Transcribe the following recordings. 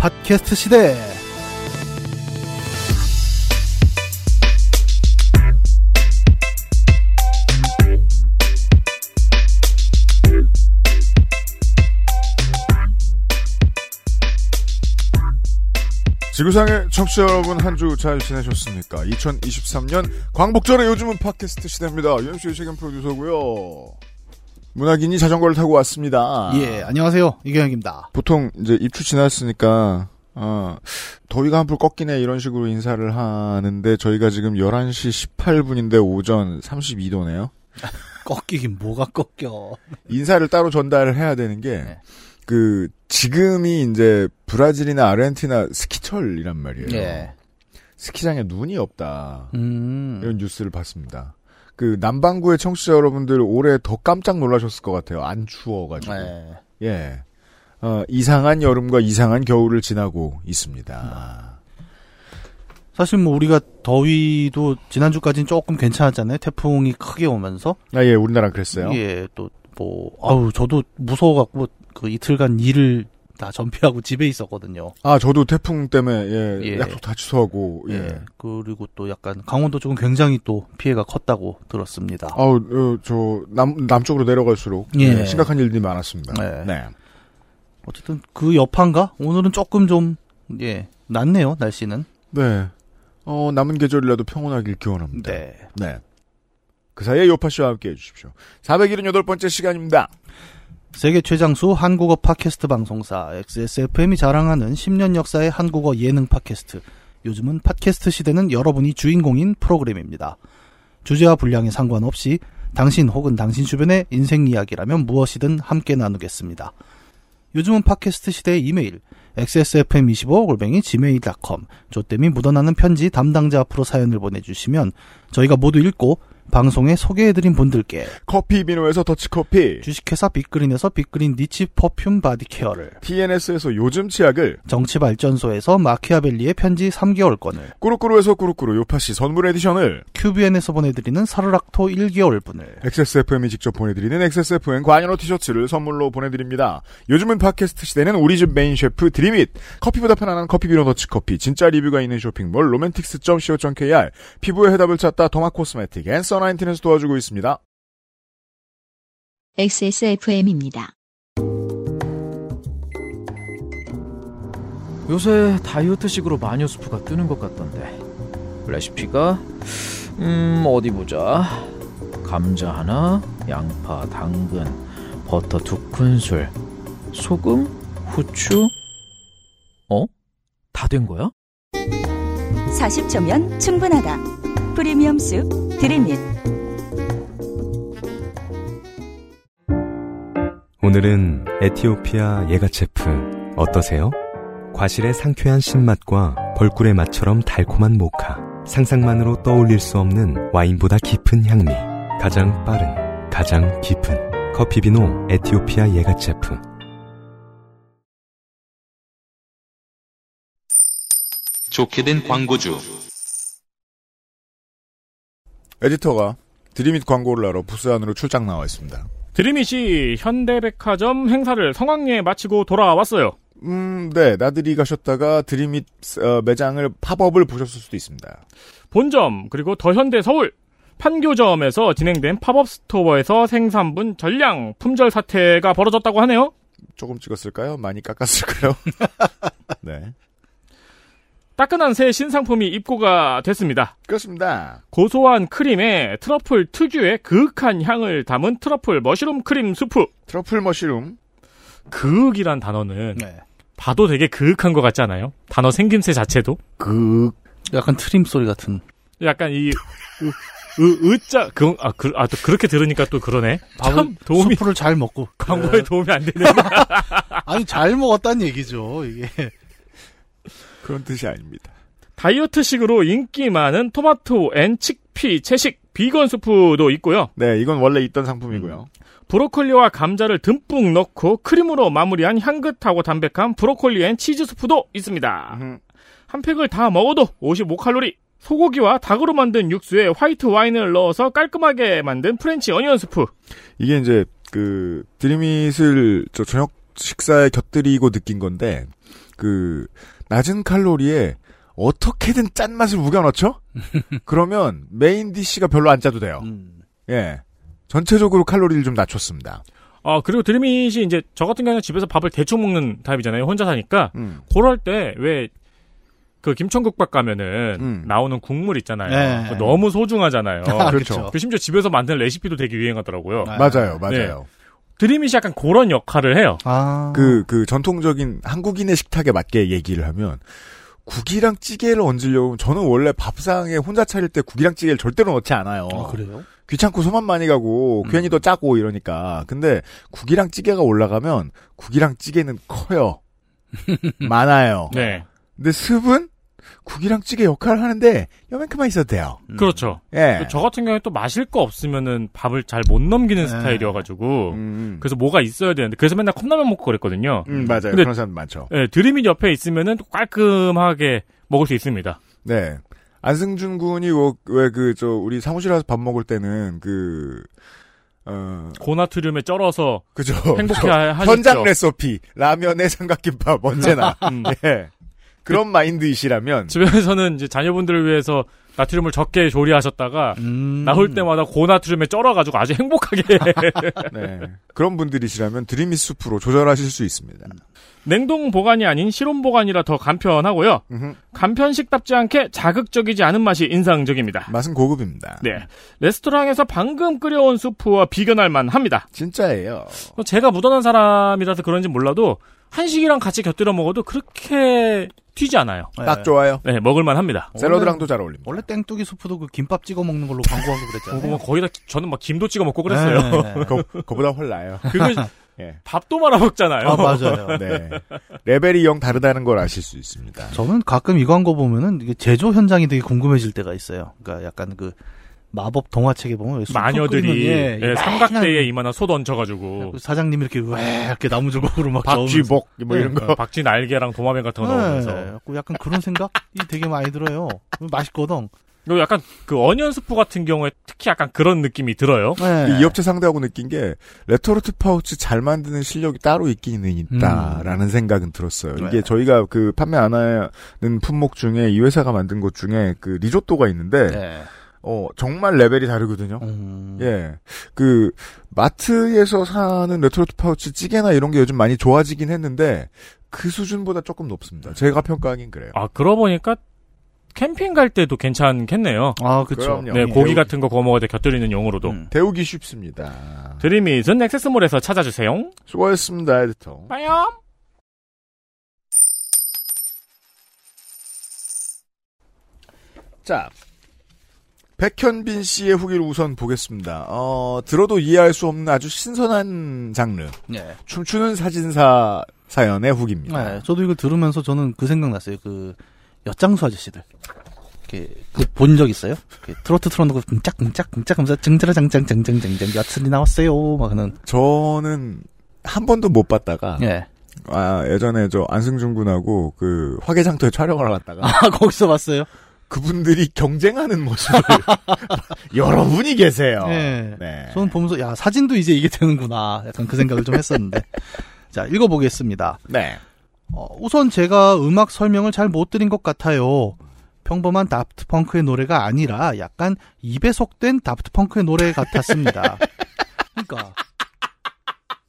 팟캐스트 시대. 지구상의 청취자 여러분 한 주 잘 지내셨습니까? 2023년 광복절에 요즘은 팟캐스트 시대입니다. 유엠씨 최근 프로듀서고요. 문학인이 자전거를 타고 왔습니다. 예, 안녕하세요. 이경혁입니다. 보통 이제 입추 지났으니까 어, 더위가 한풀 꺾이네 이런 식으로 인사를 하는데 저희가 지금 11시 18분인데 오전 32도네요. 꺾이긴 뭐가 꺾여. 인사를 따로 전달을 해야 되는 게 네. 그 지금이 이제 브라질이나 아르헨티나 스키철이란 말이에요. 예. 스키장에 눈이 없다. 음. 이런 뉴스를 봤습니다. 그 남반구의 청취자 여러분들 올해 더 깜짝 놀라셨을 것 같아요. 안 추워가지고. 네. 예. 어, 이상한 여름과 이상한 겨울을 지나고 있습니다. 사실 뭐 우리가 더위도 지난주까지는 조금 괜찮았잖아요. 태풍이 크게 오면서. 아, 예, 우리나라 그랬어요. 예, 또 뭐 아우 저도 무서워갖고 그 이틀간 일을 다 전피하고 집에 있었거든요. 아, 저도 태풍 때문에, 예, 예. 약속 다 취소하고, 예. 예. 그리고 또 약간 강원도 쪽은 굉장히 또 피해가 컸다고 들었습니다. 아우, 어, 저, 남, 남쪽으로 내려갈수록, 예. 예, 심각한 일들이 많았습니다. 네. 네. 어쨌든 그 여파인가? 오늘은 조금 좀 예, 낫네요, 날씨는. 네. 어, 남은 계절이라도 평온하길 기원합니다. 네. 네. 그 사이에 요파 씨와 함께 해주십시오. 478번째 시간입니다. 세계 최장수 한국어 팟캐스트 방송사 XSFM이 자랑하는 10년 역사의 한국어 예능 팟캐스트. 요즘은 팟캐스트 시대는 여러분이 주인공인 프로그램입니다. 주제와 분량에 상관없이 당신 혹은 당신 주변의 인생 이야기라면 무엇이든 함께 나누겠습니다. 요즘은 팟캐스트 시대의 이메일 xsfm25골뱅이 gmail.com 조땜이 묻어나는 편지 담당자 앞으로 사연을 보내주시면 저희가 모두 읽고 방송에 소개해드린 분들께 커피 비누에서 더치커피, 주식회사 빅그린에서 빅그린 niche perfume body care를 TNS에서 요즘 치약을, 정치발전소에서 마키아벨리의 편지 3개월권을 꾸루꾸루에서 꾸루꾸루 요파 씨 선물 edition을, 큐비엔에서 보내드리는 사르락토 1개월분을 XSFM이 직접 보내드리는 XSFM 관여로 티셔츠를 선물로 보내드립니다. 요즘은 팟캐스트 시대는 우리 집 메인 셰프 드림잇, 커피보다 편안한 커피 비누 더치커피, 진짜 리뷰가 있는 쇼핑몰 로맨틱스.co.kr, 피부의 해답을 찾다 derma cosmetic, 앤서 나인틴에서 도와주고 있습니다. XSFM입니다. 요새 다이어트식으로 마녀 수프가 뜨는 것 같던데 레시피가 음 어디 보자 감자 하나 양파 당근 버터 두 큰술 소금 후추 어? 다 된 거야? 40초면 충분하다. 프리미엄 숲 드림잇. 오늘은 에티오피아 예가체프 어떠세요? 과실의 상쾌한 신맛과 벌꿀의 맛처럼 달콤한 모카 상상만으로 떠올릴 수 없는 와인보다 깊은 향미 가장 빠른 가장 깊은 커피비노 에티오피아 예가체프 좋게 된 광고주. 에디터가 드림잇 광고를 하러 부스 안으로 출장 나와 있습니다. 드림잇이 현대백화점 행사를 성황리에 마치고 돌아왔어요. 음, 네. 나들이 가셨다가 드림잇 어, 매장을 팝업을 보셨을 수도 있습니다. 본점 그리고 더현대 서울 판교점에서 진행된 팝업 스토어에서 생산분 전량 품절 사태가 벌어졌다고 하네요. 조금 찍었을까요? 많이 깎았을까요? 네. 따끈한 새 신상품이 입고가 됐습니다. 그렇습니다. 고소한 크림에 트러플 특유의 그윽한 향을 담은 truffle mushroom 크림 수프. truffle mushroom. 그윽이란 단어는 네. 봐도 되게 그윽한 것 같지 않아요? 단어 생김새 자체도? 그 약간 트림 소리 같은. 약간 이, 으, 으, 으자, 그, 아, 그, 아, 또 그렇게 들으니까 또 그러네. 참 밥을 도움이, 수프를 잘 먹고 광고에 도움이 안 되네. 아니 잘 먹었다는 얘기죠 이게 그런 뜻이 아닙니다. 다이어트식으로 인기 많은 토마토 and chickpea 채식 비건 수프도 있고요. 네, 이건 원래 있던 상품이고요. 브로콜리와 감자를 듬뿍 넣고 크림으로 마무리한 향긋하고 담백한 브로콜리 and 치즈 수프도 있습니다. 음. 한 팩을 다 먹어도 55칼로리. 소고기와 닭으로 만든 육수에 화이트 와인을 넣어서 깔끔하게 만든 French onion 수프. 이게 이제 그 드림잇을 저 저녁 식사에 곁들이고 느낀 건데 그 낮은 칼로리에 어떻게든 짠맛을 우겨 넣죠? 그러면 main dish가 별로 안 짜도 돼요. 음. 예. 전체적으로 칼로리를 좀 낮췄습니다. 아, 그리고 드림잇이 이제 저 같은 경우는 집에서 밥을 대충 먹는 타입이잖아요. 혼자 사니까. 음. 그럴 때 왜 그 김천국밥 가면은 음. 나오는 국물 있잖아요. 네. 너무 소중하잖아요. 아, 그렇죠. 그렇죠. 그 심지어 집에서 만드는 레시피도 되게 유행하더라고요. 아, 맞아요, 맞아요. 드림잇이 약간 그런 역할을 해요. 아. 그, 그 전통적인 한국인의 식탁에 맞게 얘기를 하면 국이랑 찌개를 얹으려고 하면 저는 원래 밥상에 혼자 차릴 때 국이랑 찌개를 절대로 넣지 않아요. 아, 그래요? 귀찮고 소만 많이 가고 음. 괜히 더 짜고 이러니까. 근데 국이랑 찌개가 올라가면 국이랑 찌개는 커요. 많아요. 네. 근데 습은 국이랑 찌개 역할을 하는데 요만큼만 있어도 돼요. 음. 그렇죠. 예. 저 같은 경우에 또 마실 거 없으면은 밥을 잘 못 넘기는 네. 스타일이어가지고 음, 그래서 뭐가 있어야 되는데 그래서 맨날 컵라면 먹고 그랬거든요. 음, 맞아요. 근데- 그런 사람 많죠. 네, 드림잇 옆에 있으면은 또 깔끔하게 먹을 수 있습니다. 네. 안승준 군이 왜 그 저 우리 사무실 와서 밥 먹을 때는 그 어, 고나트륨에 쩔어서 그죠. 행복해 저 하셨죠. 현장 레시피 라면에 삼각김밥 언제나 음. 예. 그런 마인드이시라면 집에서는 이제 자녀분들을 위해서 나트륨을 적게 조리하셨다가 음. 나올 때마다 고나트륨에 쩔어가지고 아주 행복하게 네. 그런 분들이시라면 드림잇 수프로 조절하실 수 있습니다. 냉동 보관이 아닌 실온 보관이라 더 간편하고요. 음흠. 간편식답지 않게 자극적이지 않은 맛이 인상적입니다. 맛은 고급입니다. 네. 레스토랑에서 방금 끓여온 수프와 비견할 만 합니다. 진짜예요. 제가 묻어난 사람이라서 그런지 몰라도 한식이랑 같이 곁들여 먹어도 그렇게 튀지 않아요. 네. 딱 좋아요. 네, 먹을만 합니다. 샐러드랑도 잘 어울립니다. 원래 땡뚜기 수프도 그 김밥 찍어 먹는 걸로 광고하고 그랬잖아요. 뭐 거의 다 저는 막 김도 찍어 먹고 그랬어요. 네, 네. 거, 그보다 훨 나아요. 그거 예. 밥도 말아 먹잖아요. 아, 맞아요. 네. 레벨이 영 다르다는 걸 아실 수 있습니다. 저는 가끔 이 광고 보면은 이게 제조 현장이 되게 궁금해질 때가 있어요. 그러니까 약간 그 마법 동화책에 보면 마녀들이 예, 예, 이만한 삼각대에 이만한 솥 얹어가지고 그 사장님이 이렇게 왜 이렇게 나무 조각으로 막 박쥐복 뭐 이런 거. 어, 박쥐 날개랑 도마뱀 같은 거 넣으면서 네, 약간 그런 생각이 되게 많이 들어요. 맛있거든. 그리고 약간 그 onion 수프 같은 경우에 특히 약간 그런 느낌이 들어요. 네. 이 업체 상대하고 느낀 게 레토르트 파우치 잘 만드는 실력이 따로 있기는 있다라는 생각은 들었어요. 네. 이게 저희가 그 판매 안 하는 품목 중에 이 회사가 만든 것 중에 그 리조또가 있는데 네. 어 정말 레벨이 다르거든요. 음. 예. 그 마트에서 사는 레토르트 파우치 찌개나 이런 게 요즘 많이 좋아지긴 했는데 그 수준보다 조금 높습니다. 제가 평가하긴 그래요. 아, 그러고 보니까 캠핑 갈 때도 괜찮겠네요. 아, 그렇죠. 그럼요. 네, 예. 고기 같은 거 구워 먹을 때 곁들이는 용으로도. 음. 데우기 쉽습니다. 드림잇은 XS몰에서 찾아주세요. 수고하셨습니다, 에디터. 빠염. 자, 백현빈 씨의 후기를 우선 보겠습니다. 어, 들어도 이해할 수 없는 아주 신선한 장르. 네. 춤추는 사진사 사연의 후기입니다. 네, 저도 이걸 들으면서 저는 그 생각 났어요. 그 엿장수 아저씨들. 이렇게 본적 있어요? 트로트 틀어놓고 쿵짝쿵짝 쿵짝하면서 증자라장장장장장장 엿슬이 나왔어요. 막 하는. 저는 한 번도 못 봤다가 예. 아, 예전에 저 안승준 군하고 그 화개장터에 촬영을 갔다가 아 거기서 봤어요? 그분들이 경쟁하는 모습을 여러분이 계세요. 예. 네. 저는 보면서 야 사진도 이제 이게 되는구나. 약간 그 생각을 좀 했었는데. 자 읽어보겠습니다. 네. 어, 우선 제가 음악 설명을 잘 못 드린 것 같아요. 평범한 다프트 펑크의 노래가 아니라 약간 입에 속된 다프트 펑크의 노래 같았습니다. 그러니까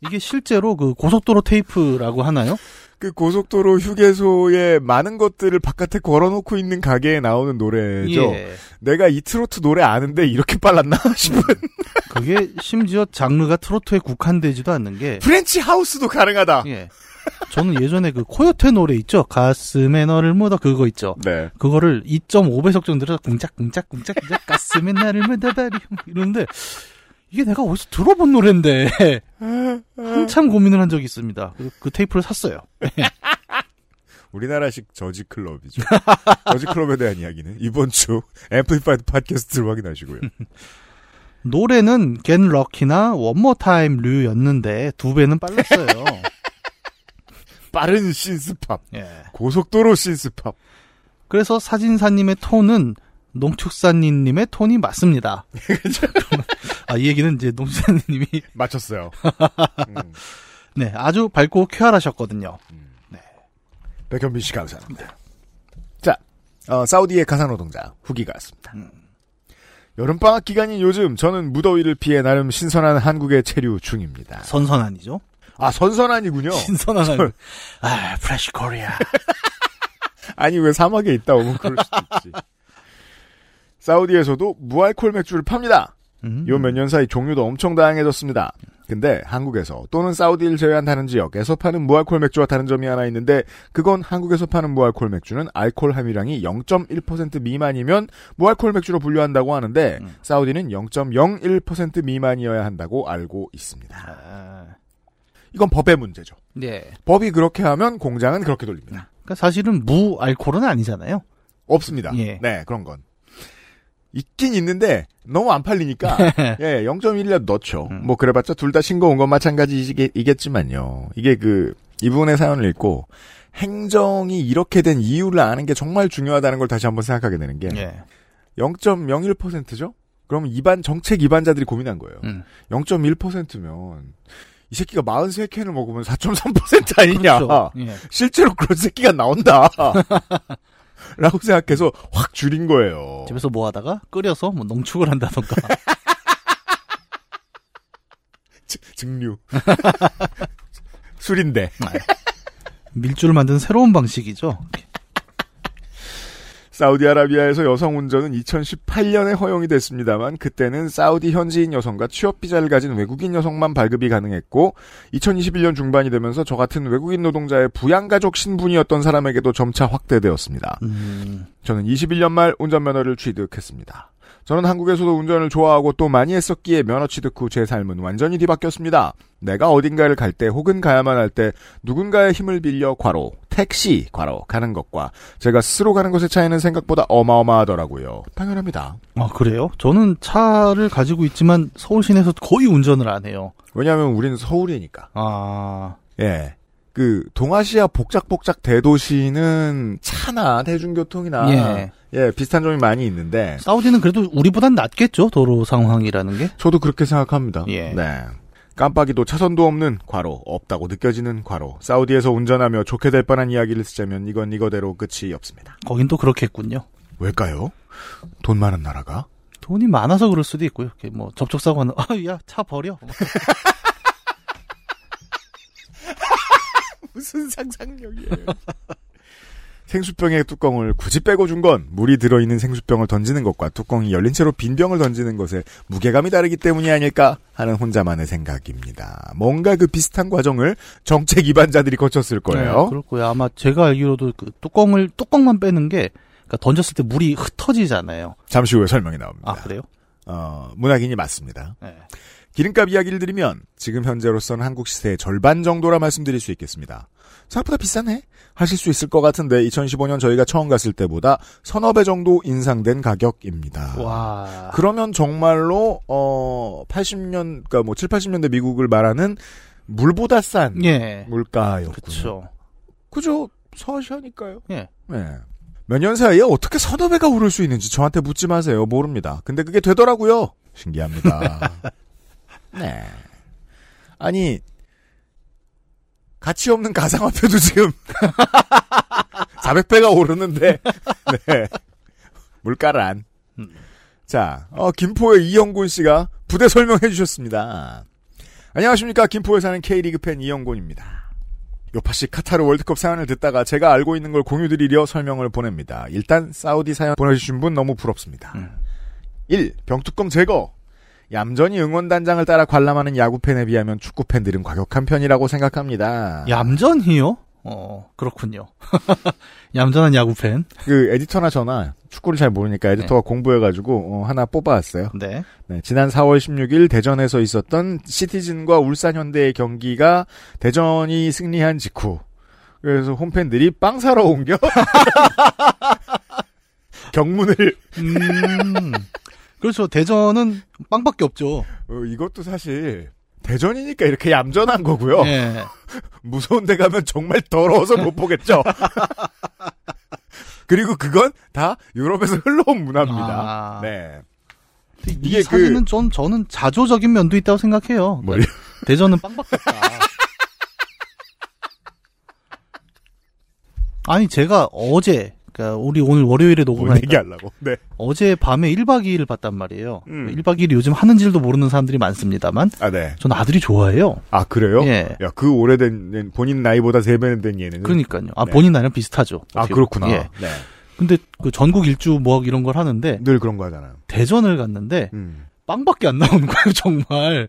이게 실제로 그 고속도로 테이프라고 하나요? 그 고속도로 휴게소에 많은 것들을 바깥에 걸어놓고 있는 가게에 나오는 노래죠. 예. 내가 이 트로트 노래 아는데 이렇게 빨랐나 싶은 그게 심지어 장르가 트로트에 국한되지도 않는 게 French house도 가능하다. 예. 저는 예전에 그 코요태 노래 있죠. 가슴에 너를 묻어 그거 있죠. 네. 그거를 2.5배속 정도 들어서 쿵짝쿵짝쿵짝 가슴에 나를 묻어버리 이러는데 이게 내가 어디서 들어본 노래인데 한참 고민을 한 적이 있습니다. 그리고 그 테이프를 샀어요. 우리나라식 Jersey club이죠. Jersey club에 대한 이야기는 이번 주 Amplified 팟캐스트를 확인하시고요. 노래는 Get Lucky나 One More Time 류였는데 두 배는 빨랐어요. 빠른 신스팝, 예. 고속도로 신스팝. 그래서 사진사님의 톤은 농축사님의 톤이 맞습니다. 아, 이 얘기는 이제 농축사님이 맞췄어요. 음, 네, 아주 밝고 쾌활하셨거든요. 백현빈 씨 감사합니다. 자, 어, 사우디의 가사노동자 후기가 왔습니다. 여름방학 기간인 요즘 저는 무더위를 피해 나름 신선한 한국에 체류 중입니다. 선선한이죠. 아, 선선한이군요. 신선한. 아, Fresh Korea. 아니 왜 사막에 있다 오면 그럴 수도 있지. 사우디에서도 무알콜 맥주를 팝니다. 음. 요몇 년 사이 종류도 엄청 다양해졌습니다. 근데 한국에서 또는 사우디를 제외한 다른 지역에서 파는 무알콜 맥주와 다른 점이 하나 있는데 그건 한국에서 파는 무알콜 맥주는 알코올 함유량이 0.1% 미만이면 무알콜 맥주로 분류한다고 하는데 음. 사우디는 0.01% 미만이어야 한다고 알고 있습니다. 아, 이건 법의 문제죠. 네. 법이 그렇게 하면 공장은 그렇게 돌립니다. 그러니까 사실은 무 알코올은 아니잖아요. 없습니다. 예. 네, 그런 건. 있긴 있는데 너무 안 팔리니까 예, 0.1이라도 넣죠. 음. 뭐 그래봤자 둘다 싱거운 건 마찬가지이겠지만요. 이게 그 이분의 사연을 읽고 행정이 이렇게 된 이유를 아는 게 정말 중요하다는 걸 다시 한번 생각하게 되는 게 예. 0.01%죠? 그러면 입안 정책 입안자들이 고민한 거예요. 음. 0.1%면 이 새끼가 43캔을 먹으면 4.3% 아니냐. 그렇죠. 예. 실제로 그런 새끼가 나온다. 라고 생각해서 확 줄인 거예요. 집에서 뭐 하다가 끓여서 뭐 농축을 한다던가. 증류. 술인데. 밀주를 만드는 새로운 방식이죠. 사우디아라비아에서 여성 운전은 2018년에 허용이 됐습니다만 그때는 사우디 현지인 여성과 취업 비자를 가진 외국인 여성만 발급이 가능했고 2021년 중반이 되면서 저 같은 외국인 노동자의 부양가족 신분이었던 사람에게도 점차 확대되었습니다. 음, 저는 21년 말 운전면허를 취득했습니다. 저는 한국에서도 운전을 좋아하고 또 많이 했었기에 면허 취득 후 제 삶은 완전히 뒤바뀌었습니다. 내가 어딘가를 갈 때 혹은 가야만 할 때 누군가의 힘을 빌려 과로, 택시 과로 가는 것과 제가 스스로 가는 것의 차이는 생각보다 어마어마하더라고요. 당연합니다. 아, 그래요? 저는 차를 가지고 있지만 서울 시내에서 거의 운전을 안 해요. 왜냐하면 우리는 서울이니까. 아, 예. 그 동아시아 복작복작 대도시는 차나 대중교통이나 예. 예, 비슷한 점이 많이 있는데 사우디는 그래도 우리보단 낫겠죠, 도로 상황이라는 게. 저도 그렇게 생각합니다. 예. 네. 깜빡이도 차선도 없는 과로, 없다고 느껴지는 과로. 사우디에서 운전하며 좋게 될 뻔한 이야기를 쓰자면 이건 이거대로 끝이 없습니다. 거긴 또 그렇겠군요. 왜일까요? 돈 많은 나라가? 돈이 많아서 그럴 수도 있고요. 뭐 접촉 사고는 아, 야, 차 버려. 무슨 상상력이에요. 생수병의 뚜껑을 굳이 빼고 준 건 물이 들어있는 생수병을 던지는 것과 뚜껑이 열린 채로 빈 병을 던지는 것에 무게감이 다르기 때문이 아닐까 하는 혼자만의 생각입니다. 뭔가 그 비슷한 과정을 정책 위반자들이 거쳤을 거예요. 네, 그럴 거예요. 아마 제가 알기로도 그 뚜껑을 뚜껑만 빼는 게 그러니까 던졌을 때 물이 흩어지잖아요. 잠시 후에 설명이 나옵니다. 아, 그래요? 어, 문학인이 맞습니다. 네. 기름값 이야기를 드리면 지금 현재로서는 한국 시세의 절반 정도라 말씀드릴 수 있겠습니다. 생각보다 비싸네 하실 수 있을 것 같은데 2015년 저희가 처음 갔을 때보다 서너 배 정도 인상된 가격입니다. 와. 그러면 정말로 어 80년 그러니까 뭐 7, 80년대 미국을 말하는 물보다 싼 예. 물가였군요. 그렇죠. 그죠? 서아시아니까요. 예. 네. 몇년 사이에 어떻게 서너 배가 오를 수 있는지 저한테 묻지 마세요. 모릅니다. 근데 그게 되더라고요. 신기합니다. 네. 아니, 가치 없는 가상화폐도 지금 400배가 오르는데, 네. 물가란. 음. 자, 어, 김포의 이영곤 씨가 부대 설명해 주셨습니다. 안녕하십니까. 김포에 사는 K리그 팬 이영곤입니다. 요파시 카타르 월드컵 사연을 듣다가 제가 알고 있는 걸 공유드리려 설명을 보냅니다. 일단 사우디 사연 보내주신 분 너무 부럽습니다. 음. 1. 병뚜껑 제거. 얌전히 응원단장을 따라 관람하는 야구팬에 비하면 축구팬들은 과격한 편이라고 생각합니다. 얌전히요? 어, 그렇군요. 얌전한 야구 팬. 그 에디터나 저나 축구를 잘 모르니까 에디터가 공부해가지고 어, 하나 뽑아왔어요. 네. 네, 지난 4월 16일 대전에서 있었던 시티즌과 울산 현대의 경기가 대전이 승리한 직후 그래서 홈팬들이 빵 사러 옮겨 경문을 음. 그렇죠. 대전은 빵밖에 없죠. 어, 이것도 사실 대전이니까 이렇게 얌전한 거고요. 예. 무서운 데 가면 정말 더러워서 못 보겠죠. 그리고 그건 다 유럽에서 흘러온 문화입니다. 아. 네. 이 이게 사진은 전 저는 자조적인 면도 있다고 생각해요. 뭘요? 대전은 빵밖에 없다. 아니 제가 어제 그러니까 우리 오늘 월요일에 뭘 녹음하니까 얘기하려고. 네. 어제 밤에 1박 2일을 봤단 말이에요. 음. 1박 2일이 요즘 하는 줄도 모르는 사람들이 많습니다만 아, 네. 전 아들이 좋아해요. 아, 그래요? 예. 야, 그 오래된 본인 나이보다 세 배는 된 예는. 그러니까요. 아 네. 본인 나이랑 비슷하죠. 아, 그렇구나. 예. 네. 근데 그 전국 일주 뭐 이런 걸 하는데 늘 그런 거 하잖아요. 대전을 갔는데 음. 빵밖에 안 나오는 거예요, 정말.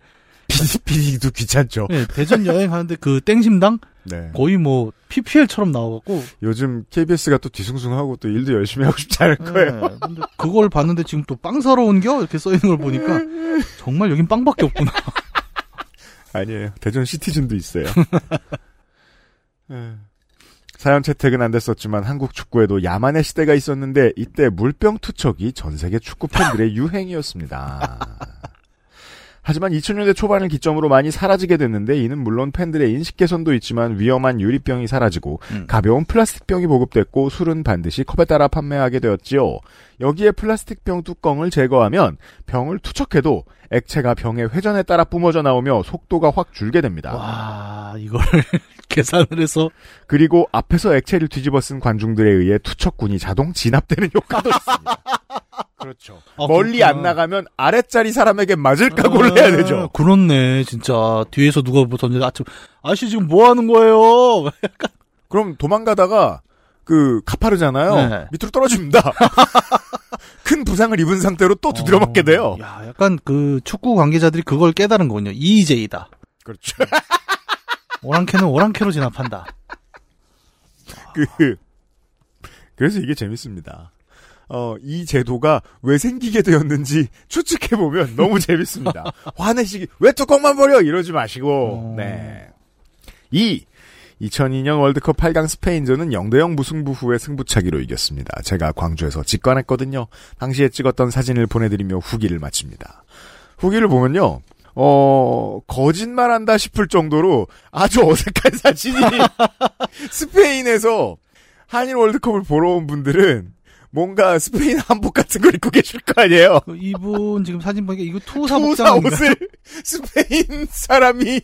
PD도 귀찮죠. 네, 대전 여행하는데 그 땡심당 네. 거의 뭐 PPL처럼 나와갖고 요즘 KBS가 또 뒤숭숭하고 또 일도 열심히 하고 싶지 않을 거예요. 네, 근데 그걸 봤는데 지금 또 빵 사러 온겨 이렇게 써 있는 걸 보니까 정말 여긴 빵밖에 없구나. 아니에요. 대전 시티즌도 있어요. 예. 사연 채택은 안 됐었지만 한국 축구에도 야만의 시대가 있었는데 이때 물병 투척이 전 세계 축구 팬들의 유행이었습니다. 하지만 2000년대 초반을 기점으로 많이 사라지게 됐는데 이는 물론 팬들의 인식 개선도 있지만 위험한 유리병이 사라지고 음. 가벼운 플라스틱병이 보급됐고 술은 반드시 컵에 따라 판매하게 되었지요. 여기에 플라스틱병 뚜껑을 제거하면 병을 투척해도 액체가 병의 회전에 따라 뿜어져 나오며 속도가 확 줄게 됩니다. 와 이걸 계산을 해서 그리고 앞에서 액체를 뒤집어 쓴 관중들에 의해 투척군이 자동 진압되는 효과도 있습니다. 그렇죠. 아, 멀리 그렇구나. 안 나가면 아랫자리 사람에게 맞을 각오를 해야 되죠. 아, 그렇네 진짜 뒤에서 누가 뭐 던져 아침 아씨 지금 뭐 하는 거예요? 그럼 도망가다가 그 가파르잖아요. 네. 밑으로 떨어집니다. 큰 부상을 입은 상태로 또 두드려 맞게 돼요. 어, 야 약간 그 축구 관계자들이 그걸 깨달은 거군요. EJ다. 그렇죠. 오랑캐는 오랑캐로 진압한다. 그 그래서 이게 재밌습니다. 어, 이 제도가 왜 생기게 되었는지 추측해 보면 너무 재밌습니다. 화내시기 왜 뚜껑만 버려 이러지 마시고 어. 네. 2. 2002년 월드컵 8강 스페인전은 0대0 무승부 후에 승부차기로 이겼습니다. 제가 광주에서 직관했거든요. 당시에 찍었던 사진을 보내드리며 후기를 마칩니다. 후기를 보면요. 어, 거짓말한다 싶을 정도로 아주 어색한 사진이 스페인에서 한일 월드컵을 보러 온 분들은 뭔가 스페인 한복 같은 걸 입고 계실 거 아니에요? 그 이분 지금 사진 보니까 이거 투사 투사? 옷을 스페인 사람이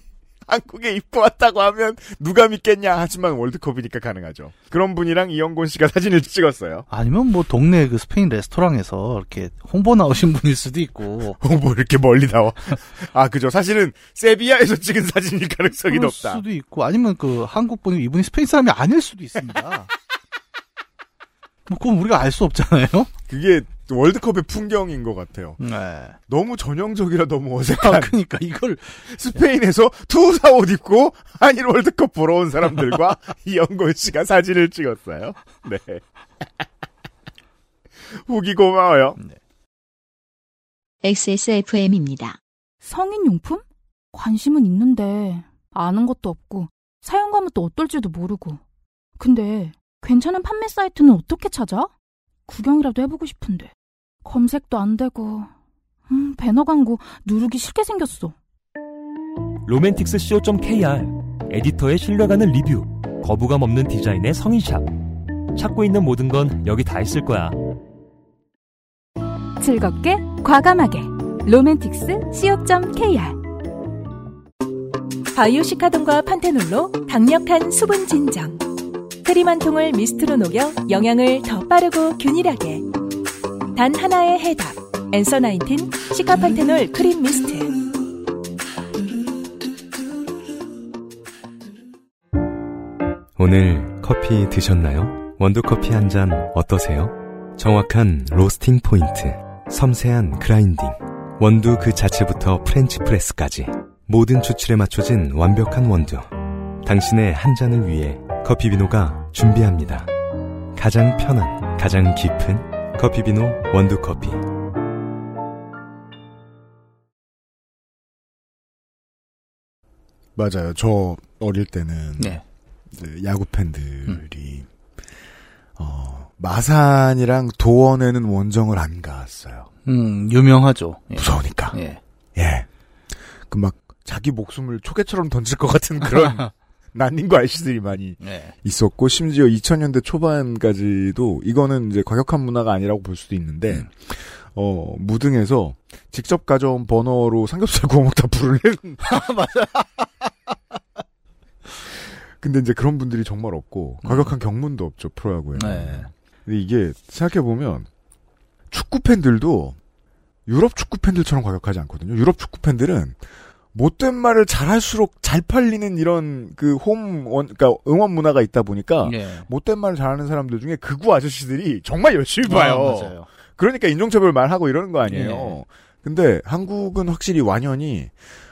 한국에 입고 왔다고 하면 누가 믿겠냐 하지만 월드컵이니까 가능하죠. 그런 분이랑 이영곤 씨가 사진을 찍었어요. 아니면 뭐 동네 그 스페인 레스토랑에서 이렇게 홍보 나오신 분일 수도 있고. 뭐 이렇게 멀리 나와. 아 그죠. 사실은 세비야에서 찍은 사진일 가능성이 높다. 수도 있고 아니면 그 한국 분이 이분이 스페인 사람이 아닐 수도 있습니다. 뭐 그건 우리가 알 수 없잖아요. 그게 월드컵의 풍경인 것 같아요. 네. 너무 전형적이라 너무 아, 어색한 그러니까 이걸 스페인에서 투사 옷 입고 한일 월드컵 보러 온 사람들과 이영곤 씨가 사진을 찍었어요. 네. 후기 고마워요. XSFM입니다. 성인용품? 관심은 있는데 아는 것도 없고 사용감은 또 어떨지도 모르고. 근데 괜찮은 판매 사이트는 어떻게 찾아? 구경이라도 해보고 싶은데 검색도 안 되고 음, 배너 광고 누르기 싫게 생겼어. 로맨틱스 co.kr 에디터의 신뢰가는 리뷰 거부감 없는 디자인의 성인샵 찾고 있는 모든 건 여기 다 있을 거야 즐겁게 과감하게 로맨틱스 co.kr 바이오시카돈과 판테놀로 강력한 수분 진정. 크림 한 통을 미스트로 녹여 영양을 더 빠르고 균일하게. 단 하나의 해답. 엔서 나인틴 시카판테놀 크림 미스트. 오늘 커피 드셨나요? 원두커피 한 잔 어떠세요? 정확한 roasting point, 섬세한 grinding, 원두 그 자체부터 French press까지 모든 추출에 맞춰진 완벽한 원두. 당신의 한 잔을 위해 커피비노가 준비합니다. 가장 편한, 가장 깊은 커피비노 원두커피. 맞아요. 저 어릴 때는 네. 네, 야구 팬들이 어, 마산이랑 도원에는 원정을 안 갔어요. 음, 유명하죠. 예. 무서우니까. 예. 예. 그 막 자기 목숨을 초계처럼 던질 것 같은 그런 난닝과 아이씨들이 많이 예. 있었고 심지어 2000년대 초반까지도 이거는 이제 과격한 문화가 아니라고 볼 수도 있는데 음. 어 무등에서 직접 가져온 버너로 삼겹살 구워 먹다 불을 낸 맞아. 근데 이제 그런 분들이 정말 없고 과격한 경문도 없죠 프로야구에. 음. 네. 근데 이게 생각해 보면 축구 팬들도 유럽 축구 팬들처럼 과격하지 않거든요. 유럽 축구 팬들은 못된 말을 잘할수록 잘 팔리는 이런 그 홈 원, 그러니까 응원 문화가 있다 보니까 예. 못된 말을 잘하는 사람들 중에 극우 아저씨들이 정말 열심히 봐요. 아. 그러니까 인종차별 말하고 이러는 거 아니에요. 예. 근데 한국은 확실히 완연히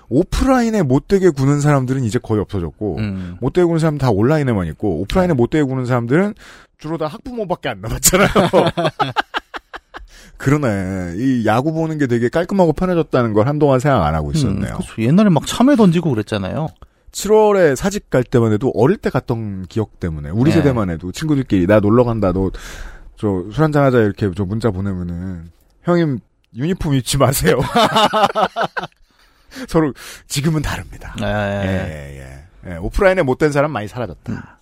오프라인에 못되게 구는 사람들은 이제 거의 없어졌고 음. 못되게 구는 사람 다 온라인에만 있고 오프라인에 못되게 구는 사람들은 주로 다 학부모밖에 안 남았잖아요. 그러네. 이 야구 보는 게 되게 깔끔하고 편해졌다는 걸 한동안 생각 안 하고 있었네요. 음, 그렇죠. 옛날에 막 참외 던지고 그랬잖아요. 7월에 사직 갈 때만 해도 어릴 때 갔던 기억 때문에 우리 네. 세대만 해도 친구들끼리 나 놀러 간다 너 저 술 한잔 하자 이렇게 저 문자 보내면은 형님 유니폼 입지 마세요. 서로 지금은 다릅니다. 예. 예, 예. 예, 오프라인에 못된 사람 많이 사라졌다.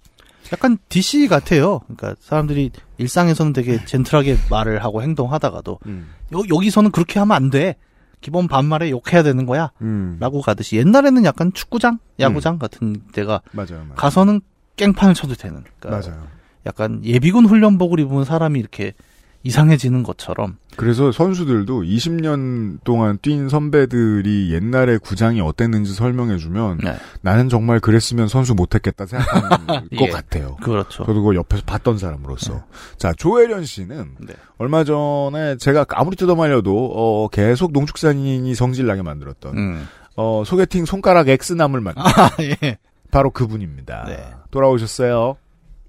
약간 DC 같아요. 그러니까 사람들이 일상에서는 되게 젠틀하게 말을 하고 행동하다가도 음. 여, 여기서는 그렇게 하면 안 돼. 기본 반말에 욕해야 되는 거야. 음. 라고 가듯이 옛날에는 약간 축구장, 야구장 같은 데가 맞아요, 맞아요. 가서는 깽판을 쳐도 되는. 그러니까 맞아요. 약간 예비군 훈련복을 입은 사람이 이렇게 이상해지는 것처럼 그래서 선수들도 20년 동안 뛴 선배들이 옛날에 구장이 어땠는지 설명해주면 네. 나는 정말 그랬으면 선수 못했겠다 생각하는 것 예. 같아요. 그렇죠. 저도 그걸 옆에서 봤던 사람으로서. 자, 조혜련 씨는 네. 얼마 전에 제가 아무리 뜯어말려도 어, 계속 농축산인이 성질나게 만들었던 음. 어, 소개팅 손가락 X남을 만든 아, 예. 바로 그분입니다. 네. 돌아오셨어요.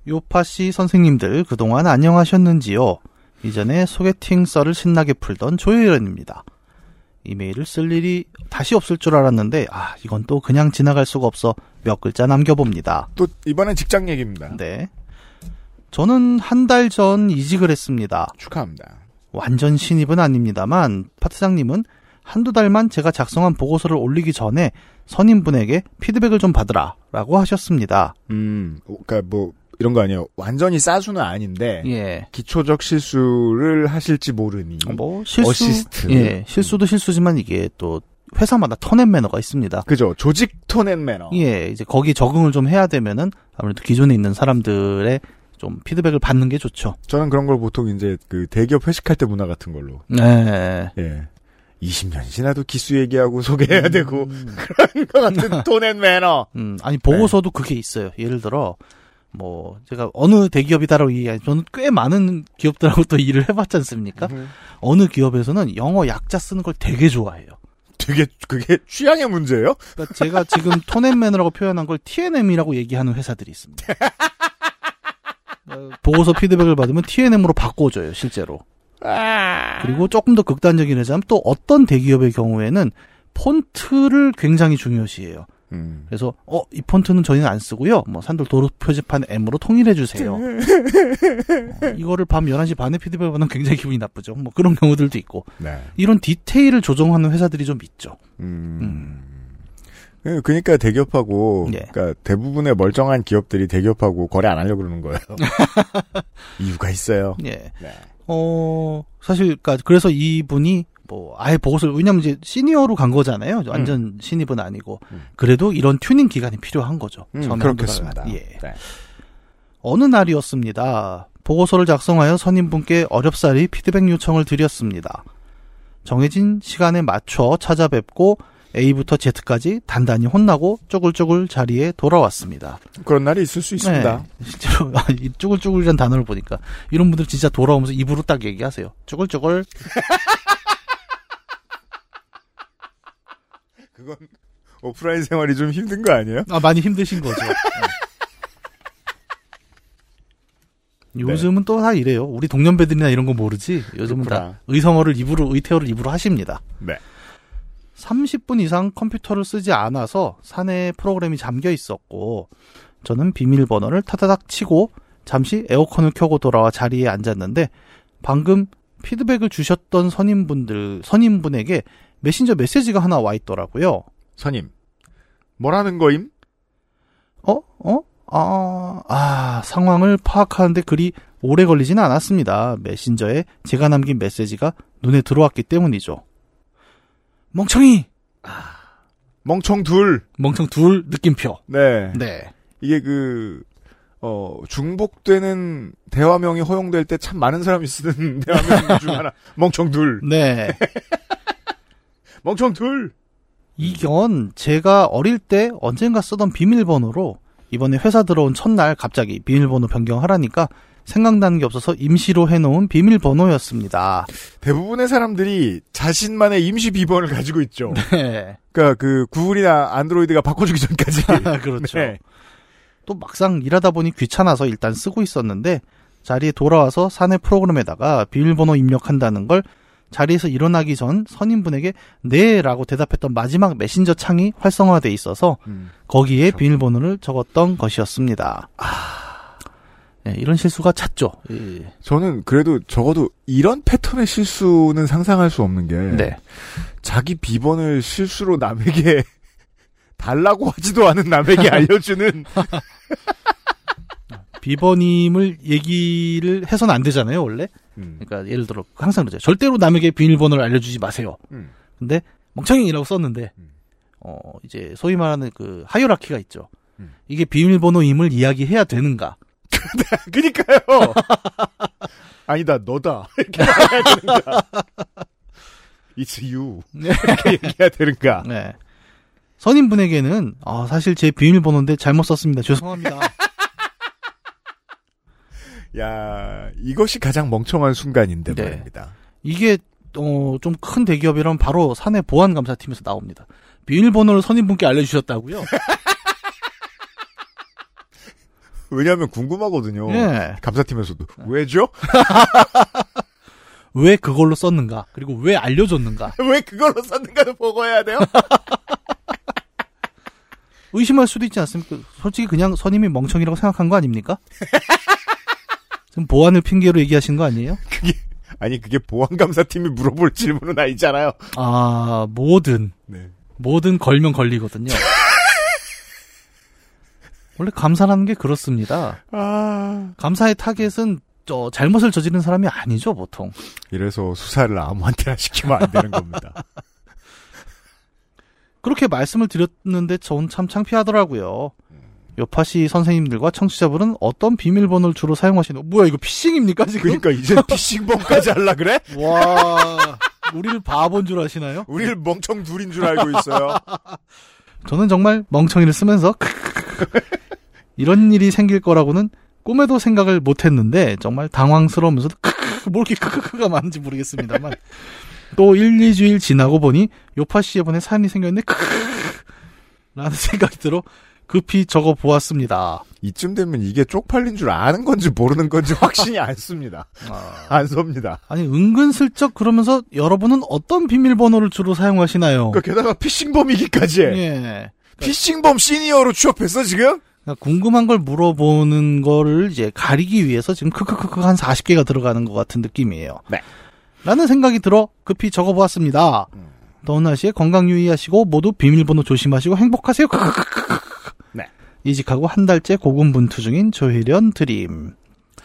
요파 씨 선생님들 그동안 안녕하셨는지요? 이전에 소개팅 썰을 신나게 풀던 조혜련입니다. 이메일을 쓸 일이 다시 없을 줄 알았는데 아 이건 또 그냥 지나갈 수가 없어 몇 글자 남겨봅니다. 또 이번엔 직장 얘기입니다. 네. 저는 한 달 전 이직을 했습니다. 축하합니다. 완전 신입은 아닙니다만 파트장님은 한두 달만 제가 작성한 보고서를 올리기 전에 선임분에게 피드백을 좀 받으라라고 하셨습니다. 음, 그러니까 뭐 이런 거 아니에요. 완전히 사수는 아닌데 예. 기초적 실수를 하실지 모르니 뭐 실수 어시스트. 예 실수도 실수지만 이게 또 회사마다 tone and manner가 있습니다. 그죠. 조직 tone and manner. 예 이제 거기 적응을 좀 해야 되면은 아무래도 기존에 있는 사람들의 좀 피드백을 받는 게 좋죠. 저는 그런 걸 보통 이제 그 대기업 회식할 때 문화 같은 걸로. 네. 예. 20년 지나도 기수 얘기하고 소개해야 되고 음. 그런 것 같은 톤앤 매너. 음, 아니 보고서도 그게 있어요. 예를 들어 뭐 제가 어느 대기업이다라고 얘기 저는 꽤 많은 기업들하고 또 일을 해봤지 않습니까? 어느 기업에서는 영어 약자 쓰는 걸 되게 좋아해요. 되게 그게 취향의 문제예요? 그러니까 제가 지금 톤앤맨이라고 표현한 걸 TNM이라고 얘기하는 회사들이 있습니다. 어, 보고서 피드백을 받으면 TNM으로 바꿔줘요, 실제로. 그리고 조금 더 극단적인 회사는 또 어떤 대기업의 경우에는 폰트를 굉장히 중요시해요. 음. 그래서 어 이 폰트는 저희는 안 쓰고요. 뭐 산돌 도로 표지판 M으로 통일해 주세요. 어, 이거를 밤 11시 반에 피드백을 받으면 굉장히 기분이 나쁘죠. 뭐 그런 경우들도 있고. 네. 이런 디테일을 조정하는 회사들이 좀 있죠. 음. 그- 그러니까 대기업하고 예. 그러니까 대부분의 멀쩡한 기업들이 대기업하고 거래 안 하려고 그러는 거예요. 이유가 있어요. 예. 네. 어, 사실, 그니까, 그래서 이분이, 뭐, 아예 보고서를, 왜냐면 이제 시니어로 간 거잖아요. 완전 신입은 아니고. 그래도 이런 튜닝 기간이 필요한 거죠. 음, 그렇겠습니다. 달. 예. 네. 어느 날이었습니다. 보고서를 작성하여 선임분께 어렵사리 피드백 요청을 드렸습니다. 정해진 시간에 맞춰 찾아뵙고 A부터 Z까지 단단히 혼나고 쪼글쪼글 자리에 돌아왔습니다. 그런 날이 있을 수 있습니다. 네, 실제로 아, 이 쭈글쭈글이라는 단어를 보니까 이런 분들 진짜 돌아오면서 입으로 딱 얘기하세요. 쭈글쭈글. 그건 오프라인 생활이 좀 힘든 거 아니에요? 아 많이 힘드신 거죠. 네. 요즘은 또 다 이래요. 우리 동년배들이나 이런 거 모르지. 요즘은 다 그렇구나. 의성어를 입으로 의태어를 입으로 하십니다. 네. 30분 이상 컴퓨터를 쓰지 않아서 사내 프로그램이 잠겨 있었고 저는 비밀번호를 타다닥 치고 잠시 에어컨을 켜고 돌아와 자리에 앉았는데 방금 피드백을 주셨던 선임분들 선임분에게 메신저 메시지가 하나 와 있더라고요. 선임. 뭐라는 거임? 어? 어? 아, 아, 상황을 파악하는데 그리 오래 걸리지는 않았습니다. 메신저에 제가 남긴 메시지가 눈에 들어왔기 때문이죠. 멍청이! 멍청 둘. 멍청 둘 느낌표. 네. 네. 이게 그, 어, 중복되는 대화명이 허용될 때 참 많은 사람이 쓰는 대화명 중 하나. 멍청 둘. 네. 멍청 둘. 이건 제가 어릴 때 언젠가 쓰던 비밀번호로 이번에 회사 들어온 첫날 갑자기 비밀번호 변경하라니까 생각나는 게 없어서 임시로 해놓은 비밀번호였습니다. 대부분의 사람들이 자신만의 임시 비번을 가지고 있죠. 네. 그러니까 그 구글이나 안드로이드가 바꿔주기 전까지. 그렇죠. 네. 또 막상 일하다 보니 귀찮아서 일단 쓰고 있었는데 자리에 돌아와서 사내 프로그램에다가 비밀번호 입력한다는 걸 자리에서 일어나기 전 선임분에게 네라고 대답했던 마지막 메신저 창이 활성화돼 있어서 음. 거기에 비밀번호를 적었던 것이었습니다. 네, 이런 실수가 잦죠. 예. 저는 그래도 적어도 이런 패턴의 실수는 상상할 수 없는 게 네. 자기 비번을 실수로 남에게 달라고 하지도 않은 남에게 알려주는 비번임을 얘기를 해서는 안 되잖아요, 원래. 음. 그러니까 예를 들어 항상 그러죠. 절대로 남에게 비밀번호를 알려주지 마세요. 음. 근데 멍청이라고 썼는데 어 이제 소위 말하는 그 하이어라키가 있죠. 음. 이게 비밀번호임을 이야기해야 되는가? 그니까요. 아니다, 너다. 이렇게 해야 되는가. It's you. 이렇게 얘기해야 되는가. 네. 선임분에게는 아, 사실 제 비밀번호인데 잘못 썼습니다. 죄송합니다. 야, 이것이 가장 멍청한 순간인데 네. 말입니다. 이게 어, 좀 큰 대기업이라면 바로 사내 보안 감사팀에서 나옵니다. 비밀번호를 선임분께 알려주셨다고요? 왜냐하면 궁금하거든요. 예. 감사팀에서도 왜죠? 왜 그걸로 썼는가? 그리고 왜 알려줬는가? 왜 그걸로 썼는가도 보고 해야 돼요? 의심할 수도 있지 않습니까? 솔직히 그냥 선임이 멍청이라고 생각한 거 아닙니까? 지금 보안을 핑계로 얘기하신 거 아니에요? 그게 아니 그게 보안감사팀이 물어볼 질문은 아니잖아요. 아, 뭐든. 네. 뭐든 걸면 걸리거든요. 원래 감사라는 게 그렇습니다. 아. 감사의 타겟은 저 잘못을 저지른 사람이 아니죠, 보통. 이래서 수사를 아무한테나 시키면 안 되는 겁니다. 그렇게 말씀을 드렸는데 전 참 창피하더라고요. 요파시 선생님들과 청취자분은 어떤 비밀번호를 주로 사용하시는, 뭐야, 이거 피싱입니까, 지금? 그러니까 이제 피싱범까지 할라 그래? 와, 우리를 바본 줄 아시나요? 우리를 멍청 둘인 줄 알고 있어요. 저는 정말 멍청이를 쓰면서 이런 일이 생길 거라고는 꿈에도 생각을 못 했는데 정말 당황스러우면서도 뭐 이렇게 크크크가 많은지 모르겠습니다만 또 1, 2주일 지나고 보니 요파 씨에 보내 사연이 생겼네 라는 생각이 들어 급히 적어 보았습니다. 이쯤 되면 이게 쪽팔린 줄 아는 건지 모르는 건지 확신이 안 씁니다. 안 섭니다. 아니 은근슬쩍 그러면서 여러분은 어떤 비밀번호를 주로 사용하시나요? 그러니까 게다가 피싱범이기까지. 예. 피싱범 시니어로 취업했어 지금? 그러니까 궁금한 걸 물어보는 거를 이제 가리기 위해서 지금 크크크크 한 40개가 들어가는 것 같은 느낌이에요. 네. 라는 생각이 들어 급히 적어보았습니다. 더운 날씨에 건강 유의하시고 모두 비밀번호 조심하시고 행복하세요. 크크크크크. 네. 이직하고 한 달째 고군분투 중인 조혜련 드림.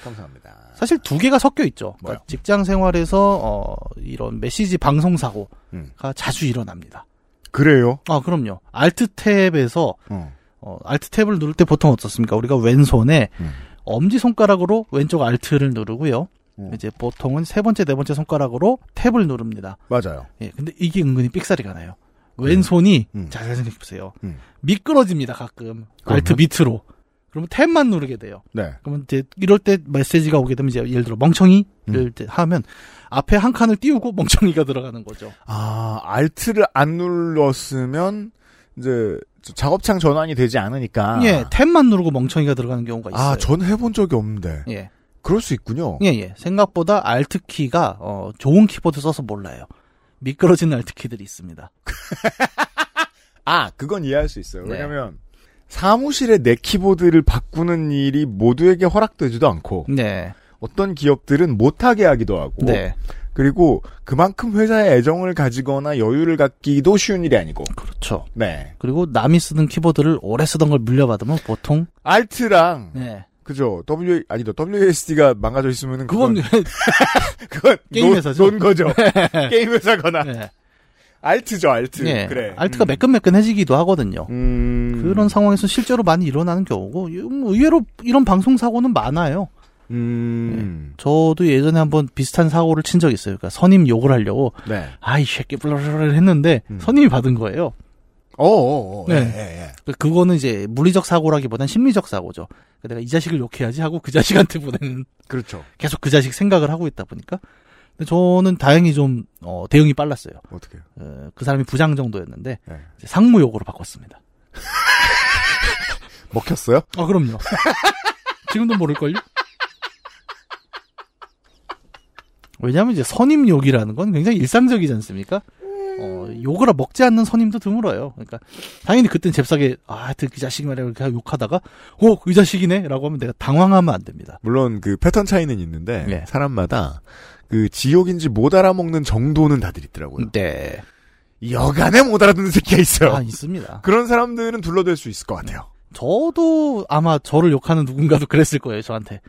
감사합니다. 사실 두 개가 섞여 있죠. 그러니까 직장 생활에서 어, 이런 메시지 방송 사고가 음. 자주 일어납니다. 그래요? 아 그럼요. 알트 탭에서 어. 어, 알트 탭을 누를 때 보통 어떻습니까? 우리가 왼손에 음. 엄지 손가락으로 왼쪽 알트를 누르고요. 음. 이제 보통은 세 번째, 네 번째 손가락으로 탭을 누릅니다. 맞아요. 예, 근데 이게 은근히 삑사리가 나요. 왼손이 음. 잘 생각해 보세요. 음. 미끄러집니다, 가끔. 알트 밑으로. 그러면 탭만 누르게 돼요. 네. 그러면 이제 이럴 때 메시지가 오게 되면 이제 예를 들어 멍청이를 음. 하면 앞에 한 칸을 띄우고 멍청이가 들어가는 거죠. 아, 알트를 안 눌렀으면 이제 저 작업창 전환이 되지 않으니까. 예, 탭만 누르고 멍청이가 들어가는 경우가 있어요. 아, 전 해본 적이 없는데. 예. 그럴 수 있군요. 예, 예. 생각보다 알트 키가 어, 좋은 키보드 써서 몰라요. 미끄러지는 알트 키들이 있습니다. 아, 그건 이해할 수 있어요. 네. 왜냐면 사무실에 내 키보드를 바꾸는 일이 모두에게 허락되지도 않고 네. 어떤 기업들은 못하게 하기도 하고 네. 그리고 그만큼 회사에 애정을 가지거나 여유를 갖기도 쉬운 일이 아니고 그렇죠. 네. 그리고 남이 쓰던 키보드를 오래 쓰던 걸 물려받으면 보통 알트랑 네. 그죠. W 아니다. WSD가 망가져 있으면은 그건 그건 그건 게임 논- 회사죠. 논 거죠. 게임 회사거나 네. 알트죠. 알트. 예. 그래. 알트가 매끈매끈해지기도 하거든요. 음. 그런 상황에서 실제로 많이 일어나는 경우고 이- 뭐 의외로 이런 방송 사고는 많아요. 음. 저도 예전에 한번 비슷한 사고를 친 적이 있어요. 그러니까 선임 욕을 하려고 네. 아이 새끼 블라블라 했는데 음. 선임이 받은 거예요. 어어어. 네. 네. 예, 예. 그- 그거는 이제 물리적 사고라기보단 심리적 사고죠. 그러니까 내가 이 자식을 욕해야지 하고 그 자식한테 보내는 그렇죠. 계속 그 자식 생각을 하고 있다 보니까. 근데 저는 다행히 좀 어, 대응이 빨랐어요. 어떻게요? 어, 그 사람이 부장 정도였는데 네. 이제 상무 욕으로 바꿨습니다. 먹혔어요? 아 그럼요. 지금도 모를걸요? 왜냐하면 이제 선임 욕이라는 건 굉장히 일상적이지 않습니까? 어, 욕을 먹지 않는 선임도 드물어요. 그러니까 당연히 그땐 잽싸게 아, 하여튼 그 자식이 말이야 이렇게 욕하다가 어, 이 자식이네라고 하면 내가 당황하면 안 됩니다. 물론 그 패턴 차이는 있는데 네. 사람마다 그 지옥인지 못 알아먹는 정도는 다들 있더라고요. 네. 여간에 못 알아듣는 새끼가 있어요. 아, 있습니다. 그런 사람들은 둘러댈 수 있을 것 같아요. 저도 아마 저를 욕하는 누군가도 그랬을 거예요, 저한테.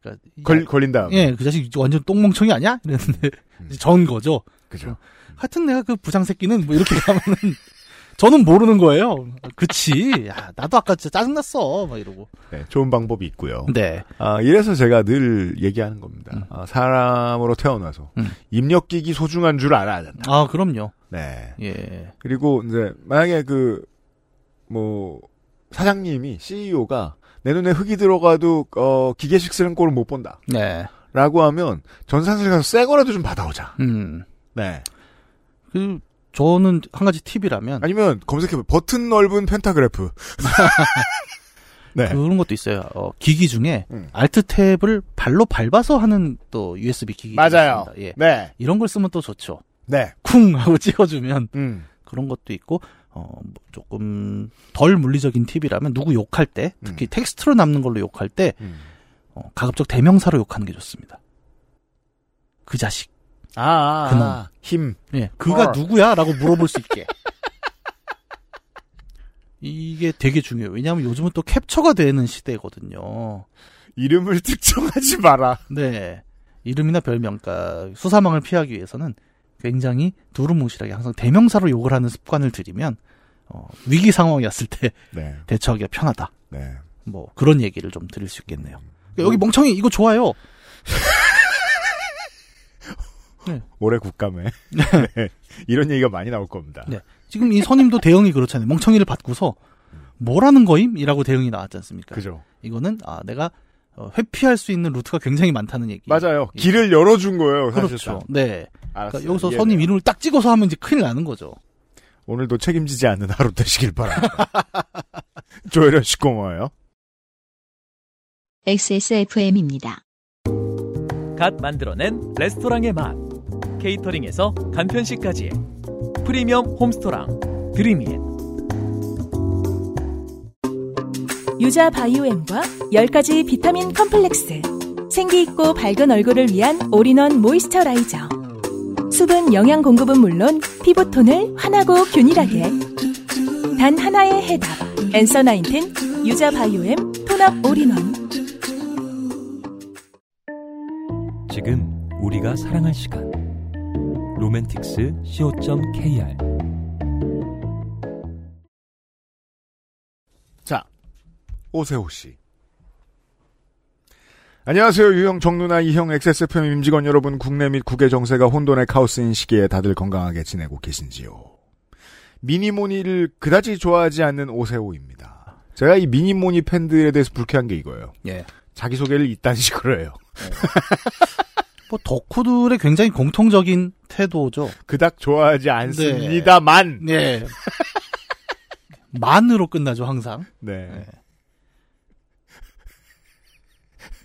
그러니까 걸, 걸린 다음. 예, 그 자식 완전 똥멍청이 아니야? 이랬는데 전 거죠. 그죠. 하여튼 내가 그 부장 새끼는 뭐 이렇게 가면은 저는 모르는 거예요. 그치. 야, 나도 아까 진짜 짜증났어. 막 이러고. 네, 좋은 방법이 있고요. 네. 아, 이래서 제가 늘 얘기하는 겁니다. 아, 사람으로 태어나서 음. 입력기기 소중한 줄 알아야 된다. 아, 그럼요. 네. 예. 그리고 이제 만약에 그 뭐 사장님이 CEO가 내 눈에 흙이 들어가도 어 기계식 쓰는 꼴을 못 본다. 네. 라고 하면 전산실 가서 새 거라도 좀 받아오자. 음. 네. 그 저는 한 가지 팁이라면 아니면 검색해봐. 버튼 넓은 펜타그래프. 네. 그런 것도 있어요. 어, 기기 중에 음. Alt Tab을 발로 밟아서 하는 또 USB 기기 맞아요. 예. 네. 이런 걸 쓰면 또 좋죠. 네. 쿵 하고 찍어주면 음. 그런 것도 있고 어, 뭐 조금 덜 물리적인 팁이라면 누구 욕할 때 특히 텍스트로 남는 걸로 욕할 때 음. 어, 가급적 대명사로 욕하는 게 좋습니다. 그 자식. 아, 아, 그놈. 아, 힘. 예, 그가 어. 누구야?라고 물어볼 수 있게. 이게 되게 중요해요. 왜냐하면 요즘은 또 캡처가 되는 시대거든요. 이름을 특정하지 마라. 네. 이름이나 별명, 그러니까 수사망을 피하기 위해서는 굉장히 두루뭉실하게 항상 대명사로 욕을 하는 습관을 들이면 어, 위기 상황이었을 때 네. 대처하기가 편하다. 네. 뭐 그런 얘기를 좀 드릴 수 있겠네요. 그러니까 여기 멍청이 이거 좋아요. 올해 국감에 네. 이런 얘기가 많이 나올 겁니다. 네. 지금 이 선임도 대응이 그렇잖아요. 멍청이를 받고서 뭐라는 거임?이라고 대응이 나왔지 않습니까? 그죠. 이거는 아 내가 어, 회피할 수 있는 루트가 굉장히 많다는 얘기. 맞아요. 길을 열어준 거예요. 그렇죠. 사실상. 네. 알았어요. 그러니까 여기서. 선임 이름을 딱 찍어서 하면 이제 큰일 나는 거죠. 오늘도 책임지지 않는 하루 되시길 바랍니다. 조혜련 씨 고마워요. XSFM입니다. 갓 만들어낸 레스토랑의 맛. 케이터링에서 간편식까지. 프리미엄 홈스토랑 드림잇. 유자 바이오엠과 10가지 비타민 컴플렉스. 생기 있고 밝은 얼굴을 위한 all-in-one moisturizer. 수분 영양 공급은 물론 피부톤을 환하고 균일하게. 단 하나의 해답. Answer Nineteen 유자 바이오엠 tone-up all-in-one. 지금 우리가 사랑할 시간. 로맨틱스 co.kr 자, 오세호 씨. 안녕하세요. 유형 정누나 이형 XSFM 임직원 여러분. 국내 및 국외 정세가 혼돈의 카오스인 시기에 다들 건강하게 지내고 계신지요. 미니모니를 그다지 좋아하지 않는 오세호입니다. 제가 이 미니모니 팬들에 대해서 불쾌한 게 이거예요. 예. 자기소개를 이딴 식으로 해요. 뭐 덕후들의 굉장히 공통적인 태도죠. 그닥 좋아하지 않습니다만. 네. 만으로 끝나죠 항상. 네.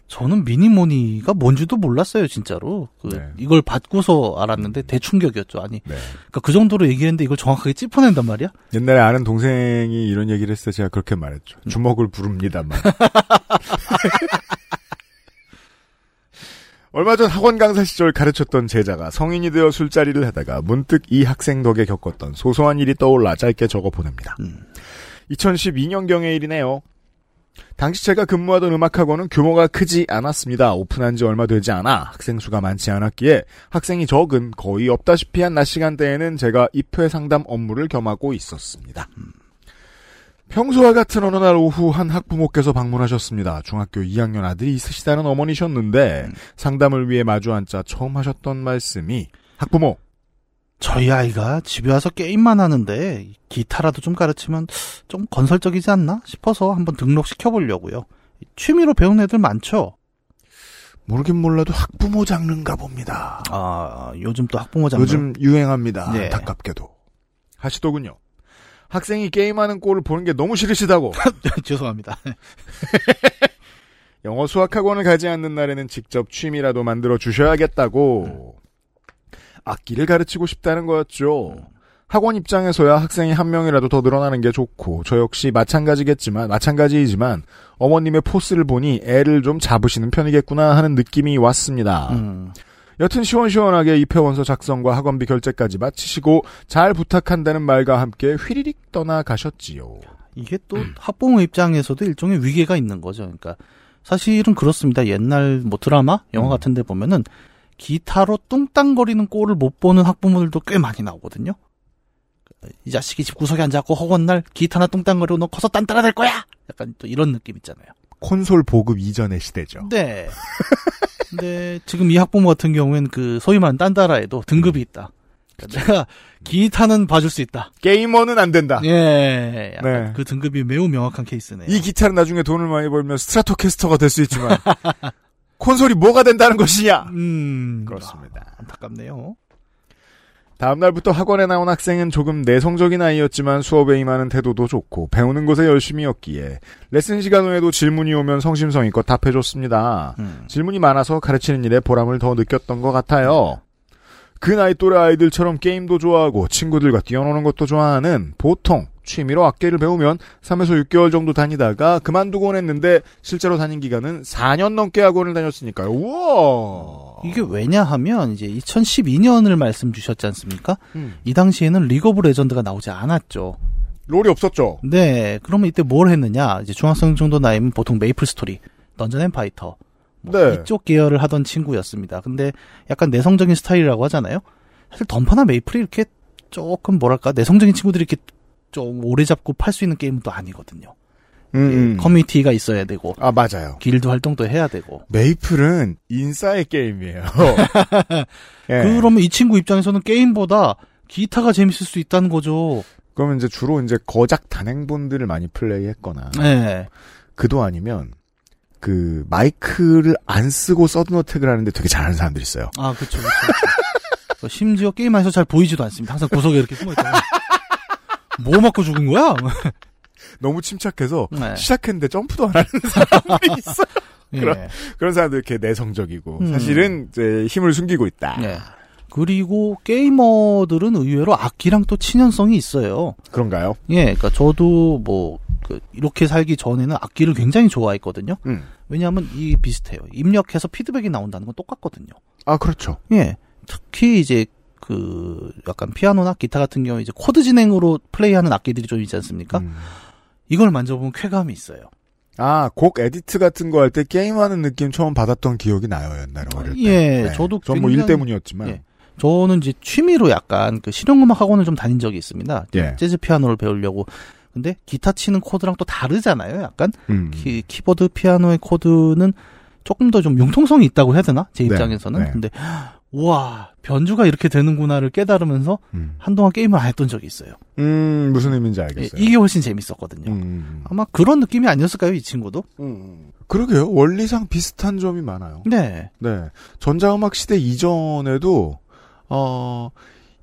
저는 미니모니가 뭔지도 몰랐어요, 진짜로. 그 네. 이걸 받고서 알았는데 대충격이었죠. 아니, 네. 그러니까 그 정도로 얘기했는데 이걸 정확하게 짚어낸단 말이야? 옛날에 아는 동생이 이런 얘기를 했을 때 제가 그렇게 말했죠. 음. 주먹을 부릅니다만. 얼마 전 학원 강사 시절 가르쳤던 제자가 성인이 되어 술자리를 하다가 문득 이 학생 덕에 겪었던 소소한 일이 떠올라 짧게 적어 보냅니다. 2012년경의 일이네요. 당시 제가 근무하던 음악학원은 규모가 크지 않았습니다. 오픈한 지 얼마 되지 않아 학생 수가 많지 않았기에 학생이 적은 거의 없다시피 한 낮 시간대에는 제가 입회 상담 업무를 겸하고 있었습니다. 평소와 같은 어느 날 오후 한 학부모께서 방문하셨습니다. 중학교 2학년 아들이 있으시다는 어머니셨는데 상담을 위해 마주 앉자 처음 하셨던 말씀이 학부모 저희 아이가 집에 와서 게임만 하는데 기타라도 좀 가르치면 좀 건설적이지 않나 싶어서 한번 등록시켜 보려고요. 취미로 배우는 애들 많죠. 모르긴 몰라도 학부모 장르인가 봅니다. 아 요즘 또 학부모 장르 요즘 유행합니다. 네. 안타깝게도 하시더군요. 학생이 게임하는 꼴을 보는 게 너무 싫으시다고 죄송합니다. 영어 수학 학원을 가지 않는 날에는 직접 취미라도 만들어 주셔야겠다고 악기를 가르치고 싶다는 거였죠. 학원 입장에서야 학생이 한 명이라도 더 늘어나는 게 좋고 저 역시 마찬가지겠지만 마찬가지이지만 어머님의 포스를 보니 애를 좀 잡으시는 편이겠구나 하는 느낌이 왔습니다. 음. 여튼 시원시원하게 입회원서 작성과 학원비 결제까지 마치시고 잘 부탁한다는 말과 함께 휘리릭 떠나가셨지요. 이게 또 학부모 입장에서도 일종의 위계가 있는 거죠. 그러니까 사실은 그렇습니다. 옛날 뭐 드라마, 영화 같은 데 보면은 기타로 뚱땅거리는 꼴을 못 보는 학부모들도 꽤 많이 나오거든요. 이 자식이 집 구석에 앉아갖고 허건 날 기타나 뚱땅거리고 너 커서 딴따라 될 거야! 약간 또 이런 느낌 있잖아요. 콘솔 보급 이전의 시대죠. 네. 근데 지금 이 학부모 같은 경우에는 그 소위 말하는 딴따라에도 등급이 있다. 그러니까 내가 기타는 봐줄 수 있다. 게이머는 안 된다. 예. 약간 네. 그 등급이 매우 명확한 케이스네요. 이 기타는 나중에 돈을 많이 벌면 스트라토캐스터가 될 수 있지만 콘솔이 뭐가 된다는 것이냐? 음. 그렇습니다. 아, 안타깝네요. 다음 날부터 학원에 나온 학생은 조금 내성적인 아이였지만 수업에 임하는 태도도 좋고 배우는 것에 열심히였기에 레슨 시간 후에도 질문이 오면 성심성의껏 답해줬습니다. 음. 질문이 많아서 가르치는 일에 보람을 더 느꼈던 것 같아요. 그 나이 또래 아이들처럼 게임도 좋아하고 친구들과 뛰어노는 것도 좋아하는 보통 취미로 악기를 배우면 3에서 6개월 정도 다니다가 그만두곤 했는데 실제로 다닌 기간은 4년 넘게 학원을 다녔으니까요. 우와. 이게 왜냐하면 이제 2012년을 말씀 주셨지 않습니까? 음. 이 당시에는 리그 오브 레전드가 나오지 않았죠. 롤이 없었죠. 네. 그러면 이때 뭘 했느냐? 이제 중학생 정도 나이면 보통 메이플 스토리, 던전 앤 파이터 뭐 네. 이쪽 계열을 하던 친구였습니다. 근데 약간 내성적인 스타일이라고 하잖아요. 사실 던파나 메이플이 이렇게 조금 뭐랄까 내성적인 친구들이 이렇게 좀 오래 잡고 팔 수 있는 게임은 또 아니거든요. 음. 커뮤니티가 있어야 되고 아 맞아요. 길드 활동도 해야 되고. 메이플은 인싸의 게임이에요. 예. 그러면 이 친구 입장에서는 게임보다 기타가 재밌을 수 있다는 거죠. 그러면 이제 주로 이제 거작 단행본들을 많이 플레이했거나 네. 그도 아니면 그 마이크를 안 쓰고 서든어택을 하는데 되게 잘하는 사람들 있어요. 아, 그쵸, 그쵸. 그쵸. 심지어 게임 안에서 잘 보이지도 않습니다. 항상 구석에 이렇게 숨어 있다가. 뭐 맞고 죽은 거야? 너무 침착해서 네. 시작했는데 점프도 안 하는 사람들이 있어요. 예. 그런 그런 사람들 이렇게 내성적이고 음. 사실은 이제 힘을 숨기고 있다. 네. 그리고 게이머들은 의외로 악기랑 또 친연성이 있어요. 그런가요? 예, 그러니까 저도 뭐 그, 이렇게 살기 전에는 악기를 굉장히 좋아했거든요. 음. 왜냐하면 이 비슷해요. 입력해서 피드백이 나온다는 건 똑같거든요. 아 그렇죠. 예, 특히 이제 그 약간 피아노나 기타 같은 경우 이제 코드 진행으로 플레이하는 악기들이 좀 있지 않습니까? 음. 이걸 만져보면 쾌감이 있어요. 아, 곡 edit 같은 거 할 때 게임하는 느낌 처음 받았던 기억이 나요, 옛날에 어릴 때. 예, 저도 전뭐 일 때문이었지만. 예. 저는 이제 취미로 약간 그 실용음악 학원을 좀 다닌 적이 있습니다. 예. 재즈 피아노를 배우려고. 근데 기타 치는 코드랑 또 다르잖아요. 약간 음. 키, 키보드 피아노의 코드는 조금 더 좀 융통성이 있다고 해야 되나? 제 네, 입장에서는. 네. 근데 우와 변주가 이렇게 되는구나를 깨달으면서 음. 한동안 게임을 안 했던 적이 있어요. 음, 무슨 의미인지 예, 알겠어요. 이게 훨씬 재밌었거든요. 음. 아마 그런 느낌이 아니었을까요, 이 친구도? 그러게요. 원리상 비슷한 점이 많아요. 네. 네. 전자음악 시대 이전에도, 어,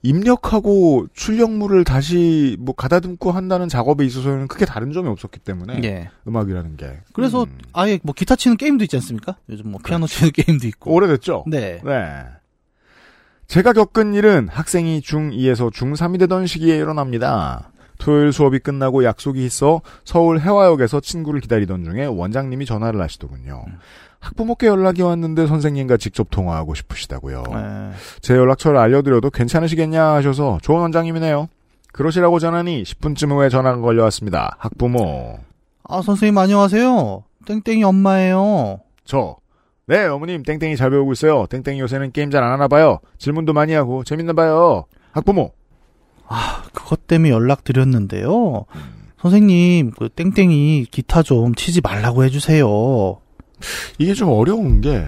입력하고 출력물을 다시 뭐 가다듬고 한다는 작업에 있어서는 크게 다른 점이 없었기 때문에 예. 음악이라는 게 그래서 아예 뭐 기타 치는 게임도 있지 않습니까? 요즘 뭐 피아노 치는 게임도 있고. 오래됐죠. 네. 네. 제가 겪은 일은 학생이 중2에서 중3이 되던 시기에 일어납니다. 토요일 수업이 끝나고 약속이 있어 서울 해화역에서 친구를 기다리던 중에 원장님이 전화를 하시더군요. 학부모께 연락이 왔는데 선생님과 직접 통화하고 싶으시다고요. 네. 제 연락처를 알려드려도 괜찮으시겠냐 하셔서 좋은 원장님이네요. 그러시라고 전하니 10분쯤 후에 전화가 걸려왔습니다. 학부모. 아 선생님 안녕하세요. 땡땡이 엄마예요. 저. 네, 어머님, 땡땡이 잘 배우고 있어요. 땡땡이 요새는 게임 잘 안 하나 봐요. 질문도 많이 하고, 재밌나 봐요. 학부모. 아 그것 때문에 연락 드렸는데요. 선생님 그 땡땡이 기타 좀 치지 말라고 해주세요. 이게 좀 어려운 게,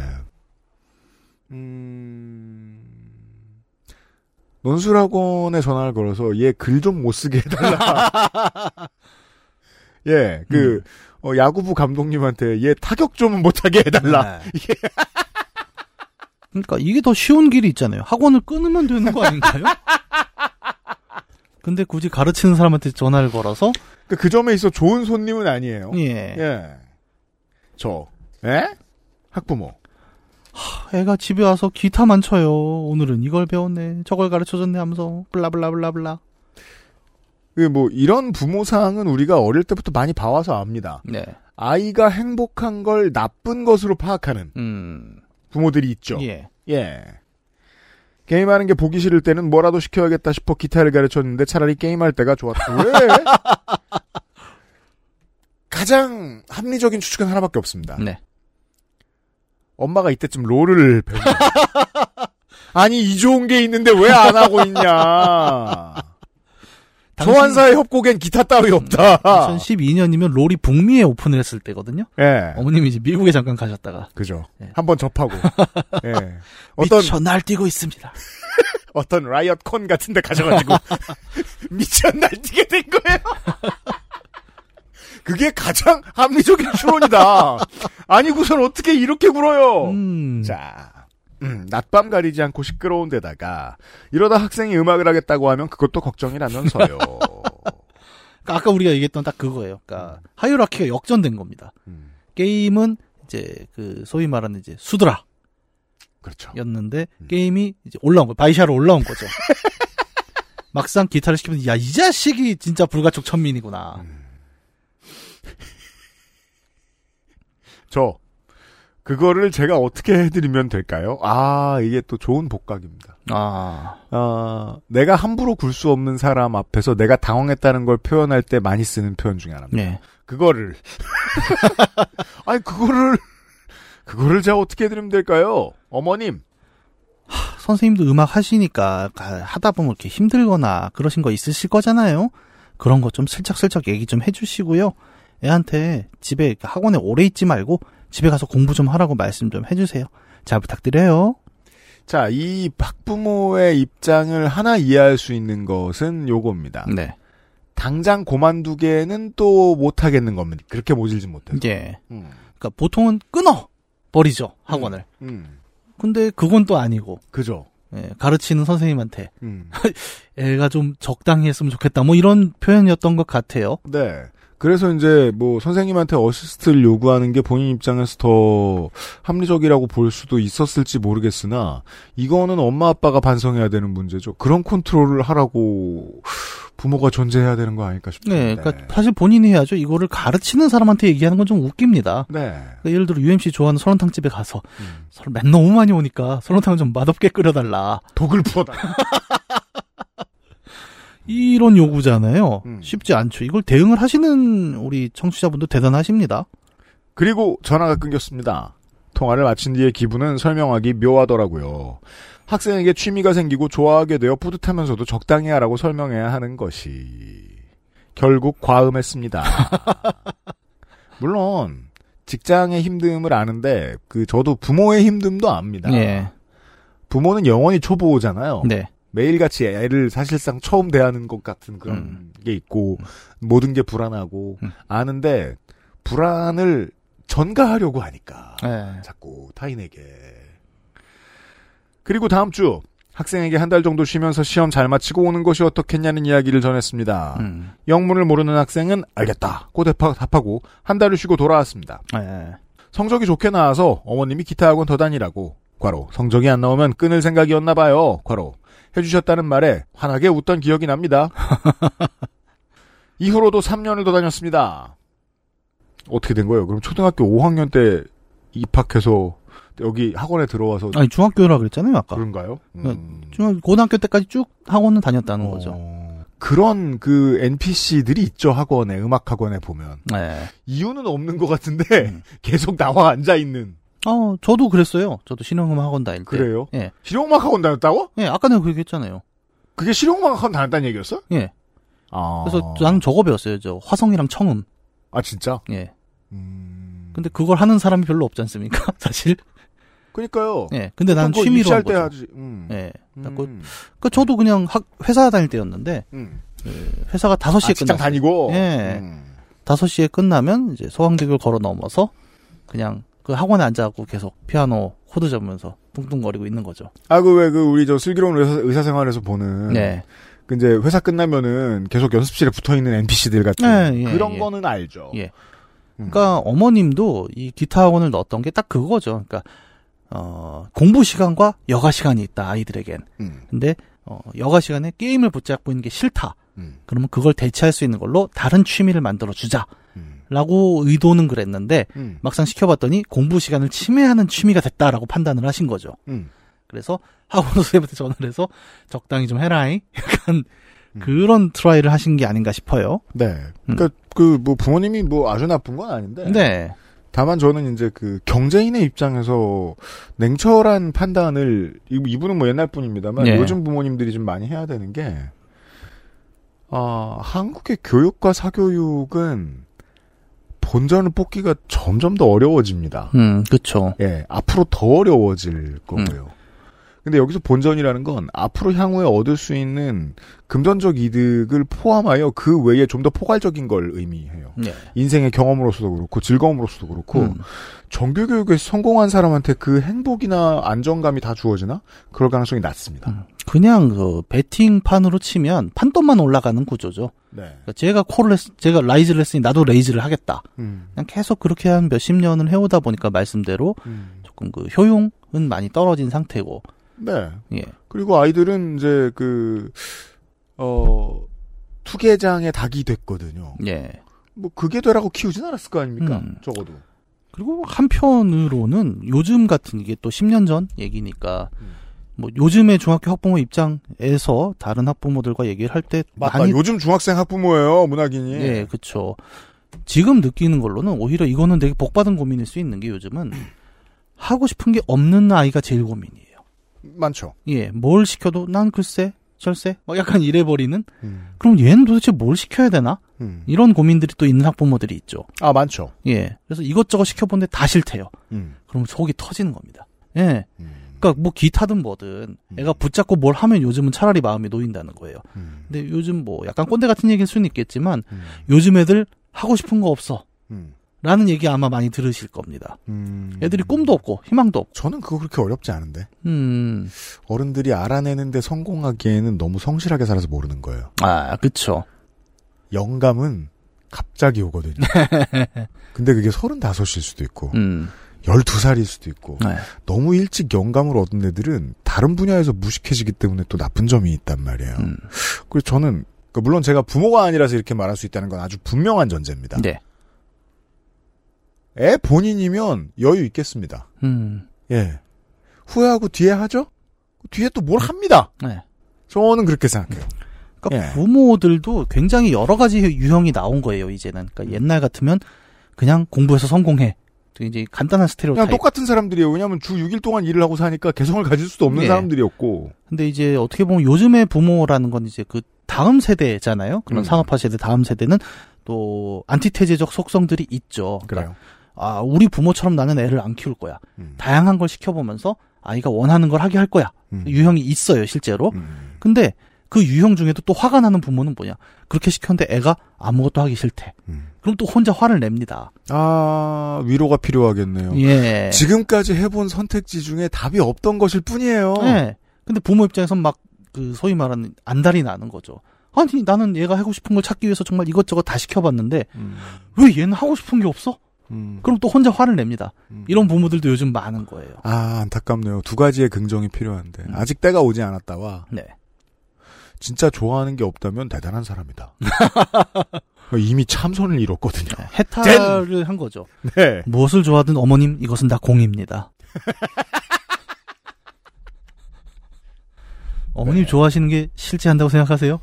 음, 논술학원에 전화를 걸어서 얘 글 좀 못 쓰게 해달라. 예, 그, 어, 야구부 감독님한테 얘 타격 좀 못하게 해달라. 네. 그러니까 이게 더 쉬운 길이 있잖아요. 학원을 끊으면 되는 거 아닌가요? 근데 굳이 가르치는 사람한테 전화를 걸어서 그, 그 점에 있어 좋은 손님은 아니에요. 예. 예. 저, 예? 학부모. 애가 집에 와서 기타만 쳐요. 오늘은 이걸 배웠네. 저걸 가르쳐줬네 하면서 블라블라블라블라. 그뭐 이런 부모상은 우리가 어릴 때부터 많이 봐와서 압니다. 네. 아이가 행복한 걸 나쁜 것으로 파악하는 음. 부모들이 있죠. 예. 예. 게임하는 게 보기 싫을 때는 뭐라도 시켜야겠다 싶어 기타를 가르쳤는데 차라리 게임할 때가 좋았다. 왜? 가장 합리적인 추측은 하나밖에 없습니다. 네. 엄마가 이때쯤 롤을 배우 아니 이 좋은 게 있는데 왜 안 하고 있냐. 소환사의 협곡엔 기타 따위 없다. 2012년이면 롤이 북미에 오픈을 했을 때거든요. 예. 어머님이 이제 미국에 잠깐 가셨다가 그죠. 예. 한번 접하고. 예. 어떤 미쳐 날뛰고 있습니다. 어떤 라이엇 콘 같은 데 가셔가지고 미쳐 날뛰게 된 거예요. 그게 가장 합리적인 추론이다. 아니고선 어떻게 이렇게 굴어요. 음. 자, 음, 낮밤 가리지 않고 시끄러운 데다가 이러다 학생이 음악을 하겠다고 하면 그것도 걱정이라면서요. 그러니까 아까 우리가 얘기했던 딱 그거예요. 그러니까 하이라키가 역전된 겁니다. 음. 게임은 이제 그 소위 말하는 이제 수드라 그렇죠. 였는데 게임이 이제 올라온 거 바이샤로 올라온 거죠. 막상 기타를 시키면 야 이 자식이 진짜 불가촉 천민이구나. 저 그거를 제가 어떻게 해드리면 될까요? 아 이게 또 좋은 복각입니다. 아, 어, 내가 함부로 굴 수 없는 사람 앞에서 내가 당황했다는 걸 표현할 때 많이 쓰는 표현 중에 하나입니다. 네. 그거를 아니 그거를 그거를 제가 어떻게 해드리면 될까요? 어머님 선생님도 음악 하시니까 가- 하다 보면 이렇게 힘들거나 그러신 거 있으실 거잖아요. 그런 거 좀 슬쩍슬쩍 얘기 좀 해주시고요. 애한테 집에 학원에 오래 있지 말고 집에 가서 공부 좀 하라고 말씀 좀 해주세요. 잘 부탁드려요. 자, 이 학부모의 입장을 하나 이해할 수 있는 것은 요겁니다. 네. 당장 고만두기에는 또 못하겠는 겁니다. 그렇게 모질지 못해서. 예. 음. 그러니까 보통은 끊어 버리죠 학원을. 음. 근데 그건 또 아니고 그죠. 예, 가르치는 선생님한테 음. 애가 좀 적당히 했으면 좋겠다 뭐 이런 표현이었던 것 같아요. 네. 그래서 이제 뭐 선생님한테 어시스트를 요구하는 게 본인 입장에서 더 합리적이라고 볼 수도 있었을지 모르겠으나 이거는 엄마 아빠가 반성해야 되는 문제죠. 그런 컨트롤을 하라고 부모가 존재해야 되는 거 아닐까 싶은데. 네, 그러니까 사실 본인이 해야죠. 이거를 가르치는 사람한테 얘기하는 건 좀 웃깁니다. 네. 그러니까 예를 들어 UMC 좋아하는 설렁탕 집에 가서 음. 설- 맨 너무 많이 오니까 설렁탕을 좀 맛없게 끓여달라. 독을 부어달라. 이런 요구잖아요. 음. 쉽지 않죠. 이걸 대응을 하시는 우리 청취자분도 대단하십니다. 그리고 전화가 끊겼습니다. 통화를 마친 뒤에 기분은 설명하기 묘하더라고요. 학생에게 취미가 생기고 좋아하게 되어 뿌듯하면서도 적당히 하라고 설명해야 하는 것이 결국 과음했습니다. 물론 직장의 힘듦을 아는데 그 저도 부모의 힘듦도 압니다. 예. 부모는 영원히 초보잖아요. 네. 매일같이 애를 사실상 처음 대하는 것 같은 그런 음. 게 있고 모든 게 불안하고 음. 아는데 불안을 전가하려고 하니까 네. 자꾸 타인에게 그리고 다음 주 학생에게 한 달 정도 쉬면서 시험 잘 마치고 오는 것이 어떻겠냐는 이야기를 전했습니다. 음. 영문을 모르는 학생은 알겠다고 대파- 답하고 한 달을 쉬고 돌아왔습니다. 네. 성적이 좋게 나와서 어머님이 기타 학원 더 다니라고 과로 성적이 안 나오면 끊을 생각이었나 봐요. 과로 해주셨다는 말에 환하게 웃던 기억이 납니다. 이후로도 3년을 더 다녔습니다. 어떻게 된 거예요? 그럼 초등학교 5학년 때 입학해서 여기 학원에 들어와서 아니 중학교라 그랬잖아요 아까. 그런가요? 중학 고등학교 때까지 쭉 학원은 다녔다는 거죠. 그런 그 NPC들이 있죠 학원에 음악 학원에 보면 네. 이유는 없는 것 같은데 계속 나와 앉아 있는 어 저도 그랬어요. 저도 실용음악 학원 다닐 때. 그래요? 예. 실용음악 학원 다녔다고? 예, 아까 내가 그렇게 했잖아요. 그게 실용음악 학원 다녔다는 얘기였어? 예. 아. 그래서 나는 저거 배웠어요. 저 화성이랑 청음. 아 진짜? 예. 음. 근데 그걸 하는 사람이 별로 없지 않습니까? 사실. 그러니까요. 예. 근데 그거 취미로 한때 거죠. 하지. 음. 예. 음. 그, 그 저도 그냥 학 회사 다닐 때였는데 음. 그 회사가 5시에 아, 직장 끝났어요. 다니고? 예. 음. 5시에 끝나면 이제 서강대교를 걸어 넘어서 그냥 그 학원에 앉아갖고 계속 피아노 코드 잡으면서 뚱뚱거리고 있는 거죠. 아, 그 왜 그 우리 저 슬기로운 의사, 의사생활에서 보는. 네. 그 이제 회사 끝나면은 계속 연습실에 붙어 있는 NPC들 같은 네, 예, 그런 예. 거는 알죠. 예. 그러니까 어머님도 이 기타 학원을 넣었던 게 딱 그거죠. 그러니까 어 공부 시간과 여가 시간이 있다 아이들에겐. 음. 근데 어 여가 시간에 게임을 붙잡고 있는 게 싫다. 음. 그러면 그걸 대체할 수 있는 걸로 다른 취미를 만들어 주자. 라고 의도는 그랬는데 음. 막상 시켜봤더니 공부 시간을 침해하는 취미가 됐다라고 판단을 하신 거죠. 음. 그래서 학원 선생님한테 전화를 해서 적당히 좀 해라잉. 약간 음. 그런 try를 하신 게 아닌가 싶어요. 네. 그러니까 그 뭐 부모님이 뭐 아주 나쁜 건 아닌데. 네. 다만 저는 이제 그 경제인의 입장에서 냉철한 판단을 이- 이분은 뭐 옛날 분입니다만 네. 요즘 부모님들이 좀 많이 해야 되는 게 아, 한국의 교육과 사교육은 본전을 뽑기가 점점 더 어려워집니다. 음, 그쵸. 예, 앞으로 더 어려워질 거고요. 근데 여기서 본전이라는 건 앞으로 향후에 얻을 수 있는 금전적 이득을 포함하여 그 외에 좀 더 포괄적인 걸 의미해요. 네. 인생의 경험으로서도 그렇고 즐거움으로서도 그렇고 음. 정규 교육에서 성공한 사람한테 그 행복이나 안정감이 다 주어지나 그럴 가능성이 낮습니다. 그냥 그 베팅판으로 치면 판돈만 올라가는 구조죠. 네. 그러니까 제가 call을 했, 제가 raise를 했으니 나도 raise를 하겠다. 음. 그냥 계속 그렇게 한 몇십 년을 해오다 보니까 말씀대로 음. 조금 그 효용은 많이 떨어진 상태고. 네. 예. 그리고 아이들은 이제 그, 어, 투계장의 닭이 됐거든요. 예. 뭐, 그게 되라고 키우진 않았을 거 아닙니까? 음. 적어도. 그리고 한편으로는 요즘 같은 이게 또 10년 전 얘기니까 음. 뭐 요즘의 중학교 학부모 입장에서 다른 학부모들과 얘기를 할때 맞다. 많이 요즘 중학생 학부모예요, 문학인이. 예, 그쵸. 지금 느끼는 걸로는 오히려 이거는 되게 복받은 고민일 수 있는 게 요즘은 하고 싶은 게 없는 아이가 제일 고민이에요. 많죠. 예, 뭘 시켜도 난 글쎄, 절세, 막 약간 이래버리는. 음. 그럼 얘는 도대체 뭘 시켜야 되나? 음. 이런 고민들이 또 있는 학부모들이 있죠. 아, 많죠. 예, 그래서 이것저것 시켜본데 다 싫대요. 음. 그럼 속이 터지는 겁니다. 예. 그러니까 뭐 기타든 뭐든 애가 붙잡고 뭘 하면 요즘은 차라리 마음이 놓인다는 거예요. 음. 근데 요즘 뭐 약간 꼰대 같은 얘기일 수는 있겠지만 요즘 애들 하고 싶은 거 없어. 음. 라는 얘기 아마 많이 들으실 겁니다. 음. 애들이 꿈도 없고 희망도 없고. 저는 그거 그렇게 어렵지 않은데. 음. 어른들이 알아내는데 성공하기에는 너무 성실하게 살아서 모르는 거예요. 아, 그쵸. 영감은 갑자기 오거든요. 근데 그게 35일 수도 있고, 음. 12살일 수도 있고, 네. 너무 일찍 영감을 얻은 애들은 다른 분야에서 무식해지기 때문에 또 나쁜 점이 있단 말이에요. 음. 그래서 저는, 그러니까 물론 제가 부모가 아니라서 이렇게 말할 수 있다는 건 아주 분명한 전제입니다. 네. 애 본인이면 여유 있겠습니다. 음. 예. 후회하고 뒤에 하죠? 뒤에 또 뭘 합니다. 네. 저는 그렇게 생각해요. 그러니까 예. 부모들도 굉장히 여러 가지 유형이 나온 거예요, 이제는. 그러니까 옛날 같으면 그냥 공부해서 성공해. 이제 간단한 스테레오타입. 그냥 똑같은 사람들이에요. 왜냐하면 주 6일 동안 일을 하고 사니까 개성을 가질 수도 없는 예. 사람들이었고. 근데 이제 어떻게 보면 요즘의 부모라는 건 이제 그 다음 세대잖아요. 그런 음. 산업화 세대 다음 세대는 또 안티테제적 속성들이 있죠. 그러니까 그래요. 아, 우리 부모처럼 나는 애를 안 키울 거야. 음. 다양한 걸 시켜보면서 아이가 원하는 걸 하게 할 거야. 음. 유형이 있어요, 실제로. 근데 그 유형 중에도 또 화가 나는 부모는 뭐냐. 그렇게 시켰는데 애가 아무것도 하기 싫대. 음. 그럼 또 혼자 화를 냅니다. 아, 위로가 필요하겠네요. 예. 지금까지 해본 선택지 중에 답이 없던 것일 뿐이에요. 네. 근데 부모 입장에선 막 그 소위 말하는 안달이 나는 거죠. 아니 나는 얘가 하고 싶은 걸 찾기 위해서 정말 이것저것 다 시켜봤는데 왜 얘는 하고 싶은 게 없어? 그럼 또 혼자 화를 냅니다. 이런 부모들도 요즘 많은 거예요. 아, 안타깝네요. 두 가지의 긍정이 필요한데. 아직 때가 오지 않았다와. 네. 진짜 좋아하는 게 없다면 대단한 사람이다. 이미 참선을 이뤘거든요. 해탈을 한 거죠. 네. 무엇을 좋아하든 어머님 이것은 다 공입니다. 어머님 좋아하시는 게 실제 한다고 생각하세요?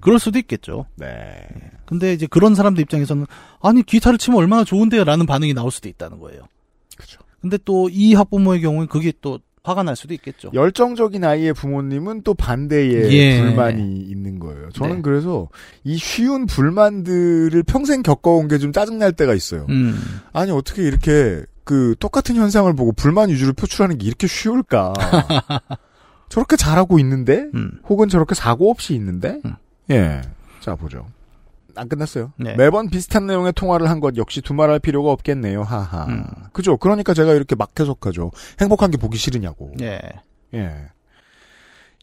그럴 수도 있겠죠. 네. 근데 이제 그런 사람들 입장에서는 아니 기타를 치면 얼마나 좋은데요라는 반응이 나올 수도 있다는 거예요. 그렇죠. 근데 또 이 학부모의 경우는 그게 또 화가 날 수도 있겠죠. 열정적인 아이의 부모님은 또 반대의 예. 불만이 있는 거예요. 저는 네. 그래서 이 쉬운 불만들을 평생 겪어온 게 좀 짜증날 때가 있어요. 음. 아니 어떻게 이렇게 그 똑같은 현상을 보고 불만 위주로 표출하는 게 이렇게 쉬울까? 저렇게 잘하고 있는데, 음. 혹은 저렇게 사고 없이 있는데, 예. 자 보죠. 안 끝났어요. 네. 매번 비슷한 내용의 통화를 한 것 역시 두말할 필요가 없겠네요. 하하. 음. 그죠? 그러니까 제가 이렇게 막 해석하죠. 행복한 게 보기 싫으냐고. 예. 예.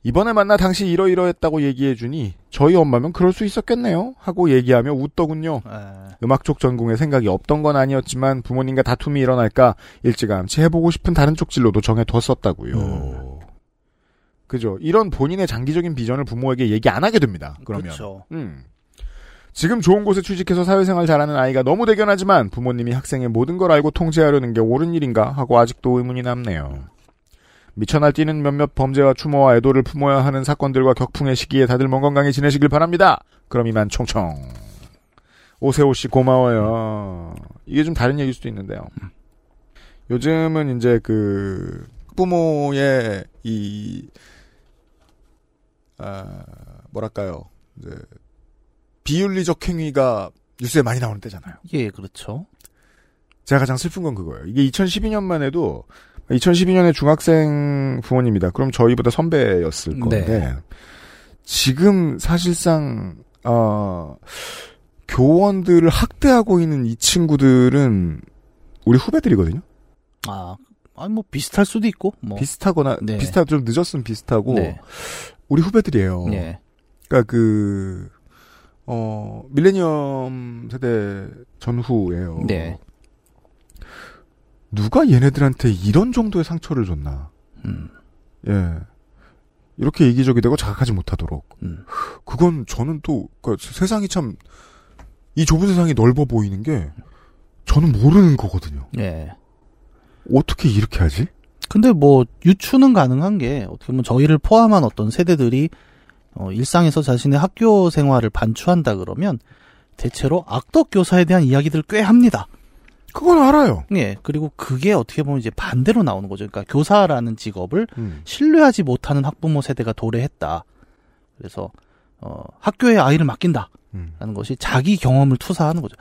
이번에 만나 당시 이러이러했다고 얘기해주니 저희 엄마면 그럴 수 있었겠네요 하고 얘기하며 웃더군요. 음악 쪽 전공에 생각이 없던 건 아니었지만 부모님과 다툼이 일어날까 일찌감치 해보고 싶은 다른 쪽 진로도 정해뒀었다고요. 그죠? 이런 본인의 장기적인 비전을 부모에게 얘기 안 하게 됩니다. 그러면. 그렇죠. 음. 지금 좋은 곳에 취직해서 사회생활 잘하는 아이가 너무 대견하지만 부모님이 학생의 모든 걸 알고 통제하려는 게 옳은 일인가 하고 아직도 의문이 남네요. 미쳐 날뛰는 몇몇 범죄와 추모와 애도를 품어야 하는 사건들과 격풍의 시기에 다들 몸 건강히 지내시길 바랍니다. 그럼 이만 총총. 오세호 씨 고마워요. 이게 좀 다른 얘기일 수도 있는데요. 요즘은 이제 그 부모의 이 아, 뭐랄까요? 이제 비윤리적 행위가 뉴스에 많이 나오는 때잖아요. 예, 그렇죠. 제가 가장 슬픈 건 그거예요. 이게 2012년만 해도 2012년에 중학생 부모님이다. 그럼 저희보다 선배였을 건데 네. 지금 사실상 어, 교원들을 학대하고 있는 이 친구들은 우리 후배들이거든요. 아, 아니 뭐 비슷할 수도 있고 뭐 비슷하거나 네. 비슷하 좀 늦었으면 비슷하고 네. 우리 후배들이에요. 네. 그러니까 그 어, 밀레니엄 세대 전후예요. 네. 누가 얘네들한테 이런 정도의 상처를 줬나? 음. 예. 이렇게 이기적이 되고 자각하지 못하도록. 음. 그건 저는 또, 그 세상이 참, 이 좁은 세상이 넓어 보이는 게, 저는 모르는 거거든요. 예. 어떻게 이렇게 하지? 근데 뭐 유추는 가능한 게 어떻게 보면 저희를 포함한 어떤 세대들이 어, 일상에서 자신의 학교 생활을 반추한다 그러면 대체로 악덕 교사에 대한 이야기들을 꽤 합니다. 그건 알아요. 예. 그리고 그게 어떻게 보면 이제 반대로 나오는 거죠. 그러니까 교사라는 직업을 음. 신뢰하지 못하는 학부모 세대가 도래했다. 그래서 어, 학교에 아이를 맡긴다. 라는 것이 자기 경험을 투사하는 거죠.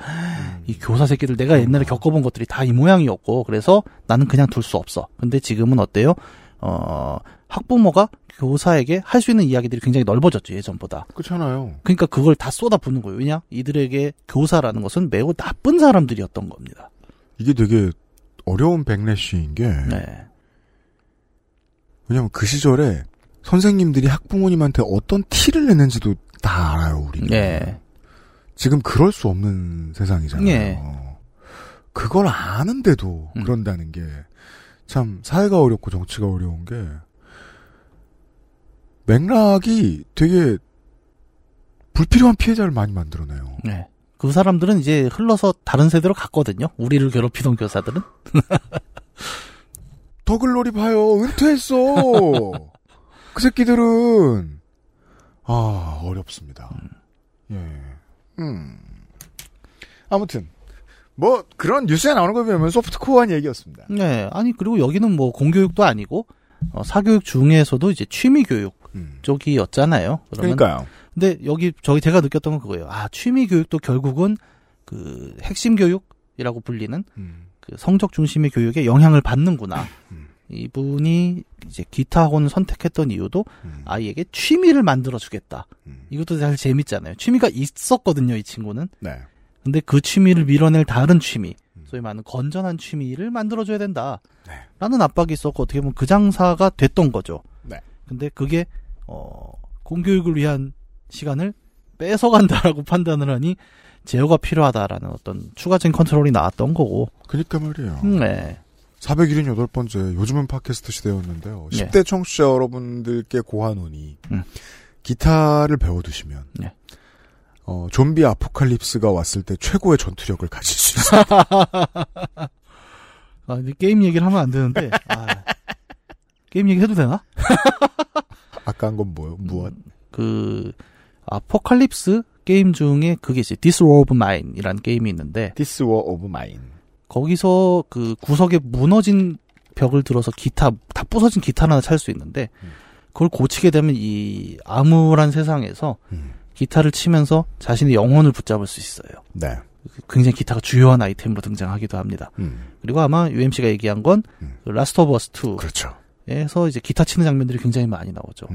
이 교사 새끼들 내가 옛날에 겪어본 것들이 다 이 모양이었고 그래서 나는 그냥 둘 수 없어. 근데 지금은 어때요? 어, 학부모가 교사에게 할 수 있는 이야기들이 굉장히 넓어졌죠 예전보다. 그렇잖아요. 그러니까 그걸 다 쏟아붓는 거예요. 왜냐? 이들에게 교사라는 것은 매우 나쁜 사람들이었던 겁니다. 이게 되게 어려운 백래쉬인 게, 네. 왜냐면 그 시절에 선생님들이 학부모님한테 어떤 티를 내는지도 다 알아요, 우리는. 네. 지금 그럴 수 없는 세상이잖아요. 예. 그걸 아는데도 음. 그런다는 게 참 사회가 어렵고 정치가 어려운 게 맥락이 되게 불필요한 피해자를 많이 만들어내요. 네. 그 사람들은 이제 흘러서 다른 세대로 갔거든요. 우리를 괴롭히던 교사들은. 더글로리 봐요. 은퇴했어. 그 새끼들은 아 어렵습니다. 예. 음. 아무튼 뭐 그런 뉴스에 나오는 거 보면 소프트코어한 얘기였습니다. 네. 아니 그리고 여기는 뭐 공교육도 아니고 어, 사교육 중에서도 이제 취미 교육 쪽이었잖아요. 그러면 음. 그러니까요. 근데 여기 저희 제가 느꼈던 건 그거예요. 아 취미 교육도 결국은 그 핵심 교육이라고 불리는 음. 그 성적 중심의 교육에 영향을 받는구나. 이분이 이제 기타 학원을 선택했던 이유도 음. 아이에게 취미를 만들어 주겠다. 이것도 사실 재밌잖아요. 취미가 있었거든요, 이 친구는. 네. 근데 그 취미를 밀어낼 다른 취미, 소위 말하는 건전한 취미를 만들어줘야 된다. 네. 라는 압박이 있었고 어떻게 보면 그 장사가 됐던 거죠. 근데 그게 어 공교육을 위한 시간을 뺏어간다라고 판단을 하니 제어가 필요하다라는 어떤 추가적인 컨트롤이 나왔던 거고. 그니까 말이에요. 네. 478번째 요즘은 팟캐스트 시대였는데요. 네. 10대 청취자 여러분들께 고한원이 음. 기타를 배워두시면 네. 어, 좀비 아포칼립스가 왔을 때 최고의 전투력을 가질 수 있어요. 아, 게임 얘기를 하면 안 되는데. 아, 게임 얘기 해도 되나? 아까 한 건 뭐요? 무엇? 그 아포칼립스 게임 중에 그게 이제 This War of Mine이라는 게임이 있는데 This War of Mine. 거기서 그 구석에 무너진 벽을 들어서 기타 다 부서진 기타 하나 찾을 수 있는데 그걸 고치게 되면 이 암울한 세상에서 기타를 치면서 자신의 영혼을 붙잡을 수 있어요. 네. 굉장히 기타가 주요한 아이템으로 등장하기도 합니다. 음. 그리고 아마 UMC가 얘기한 건 라스트 오브 어스 2. 그렇죠. 에서 이제 기타 치는 장면들이 굉장히 많이 나오죠.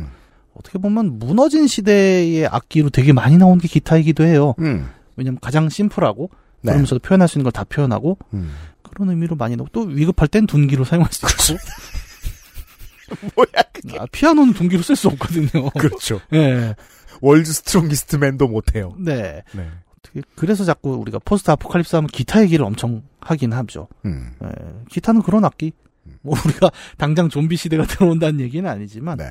어떻게 보면 무너진 시대의 악기로 되게 많이 나온 게 기타이기도 해요. 음. 왜냐면 가장 심플하고 네. 그러면서도 표현할 수 있는 걸 다 표현하고 음. 그런 의미로 많이 나오고 또 위급할 땐 둔기로 사용할 수 있고. 뭐야 그게? 아, 피아노는 둔기로 쓸 수 없거든요. 그렇죠. 예. World Strongest Man도 못해요. 네. 네. 어떻게- 그래서 자꾸 우리가 post apocalypse 하면 기타 얘기를 엄청 하긴 하죠. 음. 예, 기타는 그런 악기. 뭐 우리가 당장 좀비 시대가 들어온다는 얘기는 아니지만 네.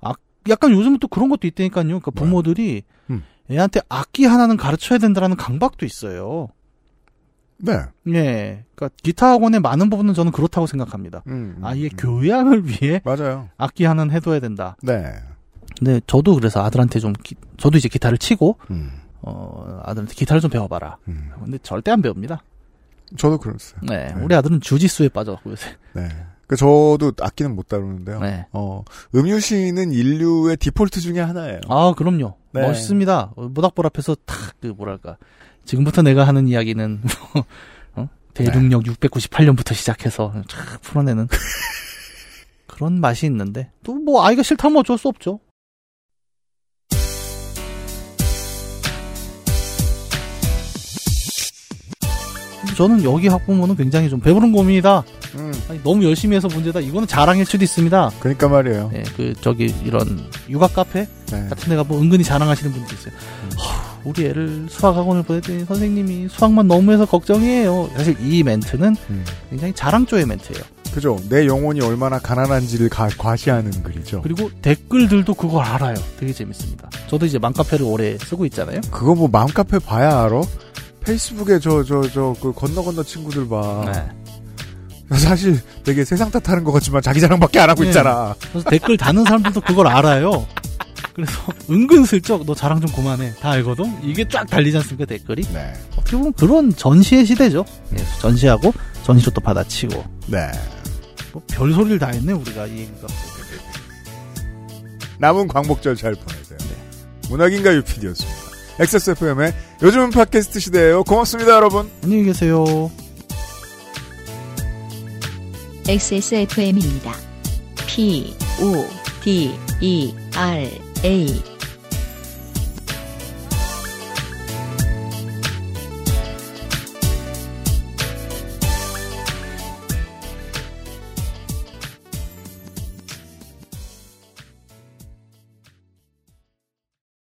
아, 약간 요즘은 또 그런 것도 있다니까요. 그러니까 부모들이 음. 애한테 악기 하나는 가르쳐야 된다라는 강박도 있어요. 네. 예. 그러니까 기타 학원의 많은 부분은 저는 그렇다고 생각합니다. 음, 음, 아이의 교양을 위해 맞아요. 악기 하나는 해둬야 된다. 네. 근데 저도 그래서 아들한테 좀 기- 저도 이제 기타를 치고 음. 어 아들한테 기타를 좀 배워봐라. 근데 절대 안 배웁니다. 저도 그랬어요. 네, 우리 아들은 주짓수에 빠져갖고 요새. 네. 그 저도 악기는 못 다루는데요. 네. 어, 음유시는 인류의 디폴트 중에 하나예요. 아, 그럼요. 네. 멋있습니다. 어, 모닥불 앞에서 탁, 그, 뭐랄까. 지금부터 내가 하는 이야기는, 뭐, 어? 대륙력 698년부터 시작해서 쫙 풀어내는 그런 맛이 있는데, 또 뭐, 아이가 싫다면 어쩔 수 없죠. 저는 여기 학부모는 굉장히 좀 배부른 고민이다. 음. 아니, 너무 열심히 해서 문제다. 이거는 자랑일 수도 있습니다. 그러니까 말이에요. 네, 그 저기 이런 육아 카페 네. 같은 데가 뭐 은근히 자랑하시는 분도 있어요. 허, 우리 애를 수학 학원을 보냈더니 선생님이 수학만 너무 해서 걱정이에요. 사실 이 멘트는 음. 굉장히 자랑조의 멘트예요. 그죠. 내 영혼이 얼마나 가난한지를 가- 과시하는 글이죠. 그리고 댓글들도 그걸 알아요. 되게 재밌습니다. 저도 이제 맘카페를 오래 쓰고 있잖아요. 그거 뭐 맘카페 봐야 알아? 페이스북에 저, 저, 저, 그 건너 건너 친구들 봐. 네. 사실 되게 세상 탓하는 것 같지만 자기 자랑밖에 안 하고 네. 있잖아. 그래서 댓글 다는 사람들도 그걸 알아요. 그래서 은근슬쩍 너 자랑 좀 그만해. 다 알거든? 이게 쫙 달리지 않습니까, 댓글이? 네. 어떻게 보면 그런 전시의 시대죠. 예, 전시하고 전시로 또 받아치고. 네. 뭐 별소리를 다 했네, 우리가. 이 얘기가. 남은 광복절 잘 보내세요. 문학인가 유피디였습니다. XSFM의 요즘은 팟캐스트 시대예요. 고맙습니다, 여러분. 안녕히 계세요. XSFM입니다. P, O, D, E, R, A.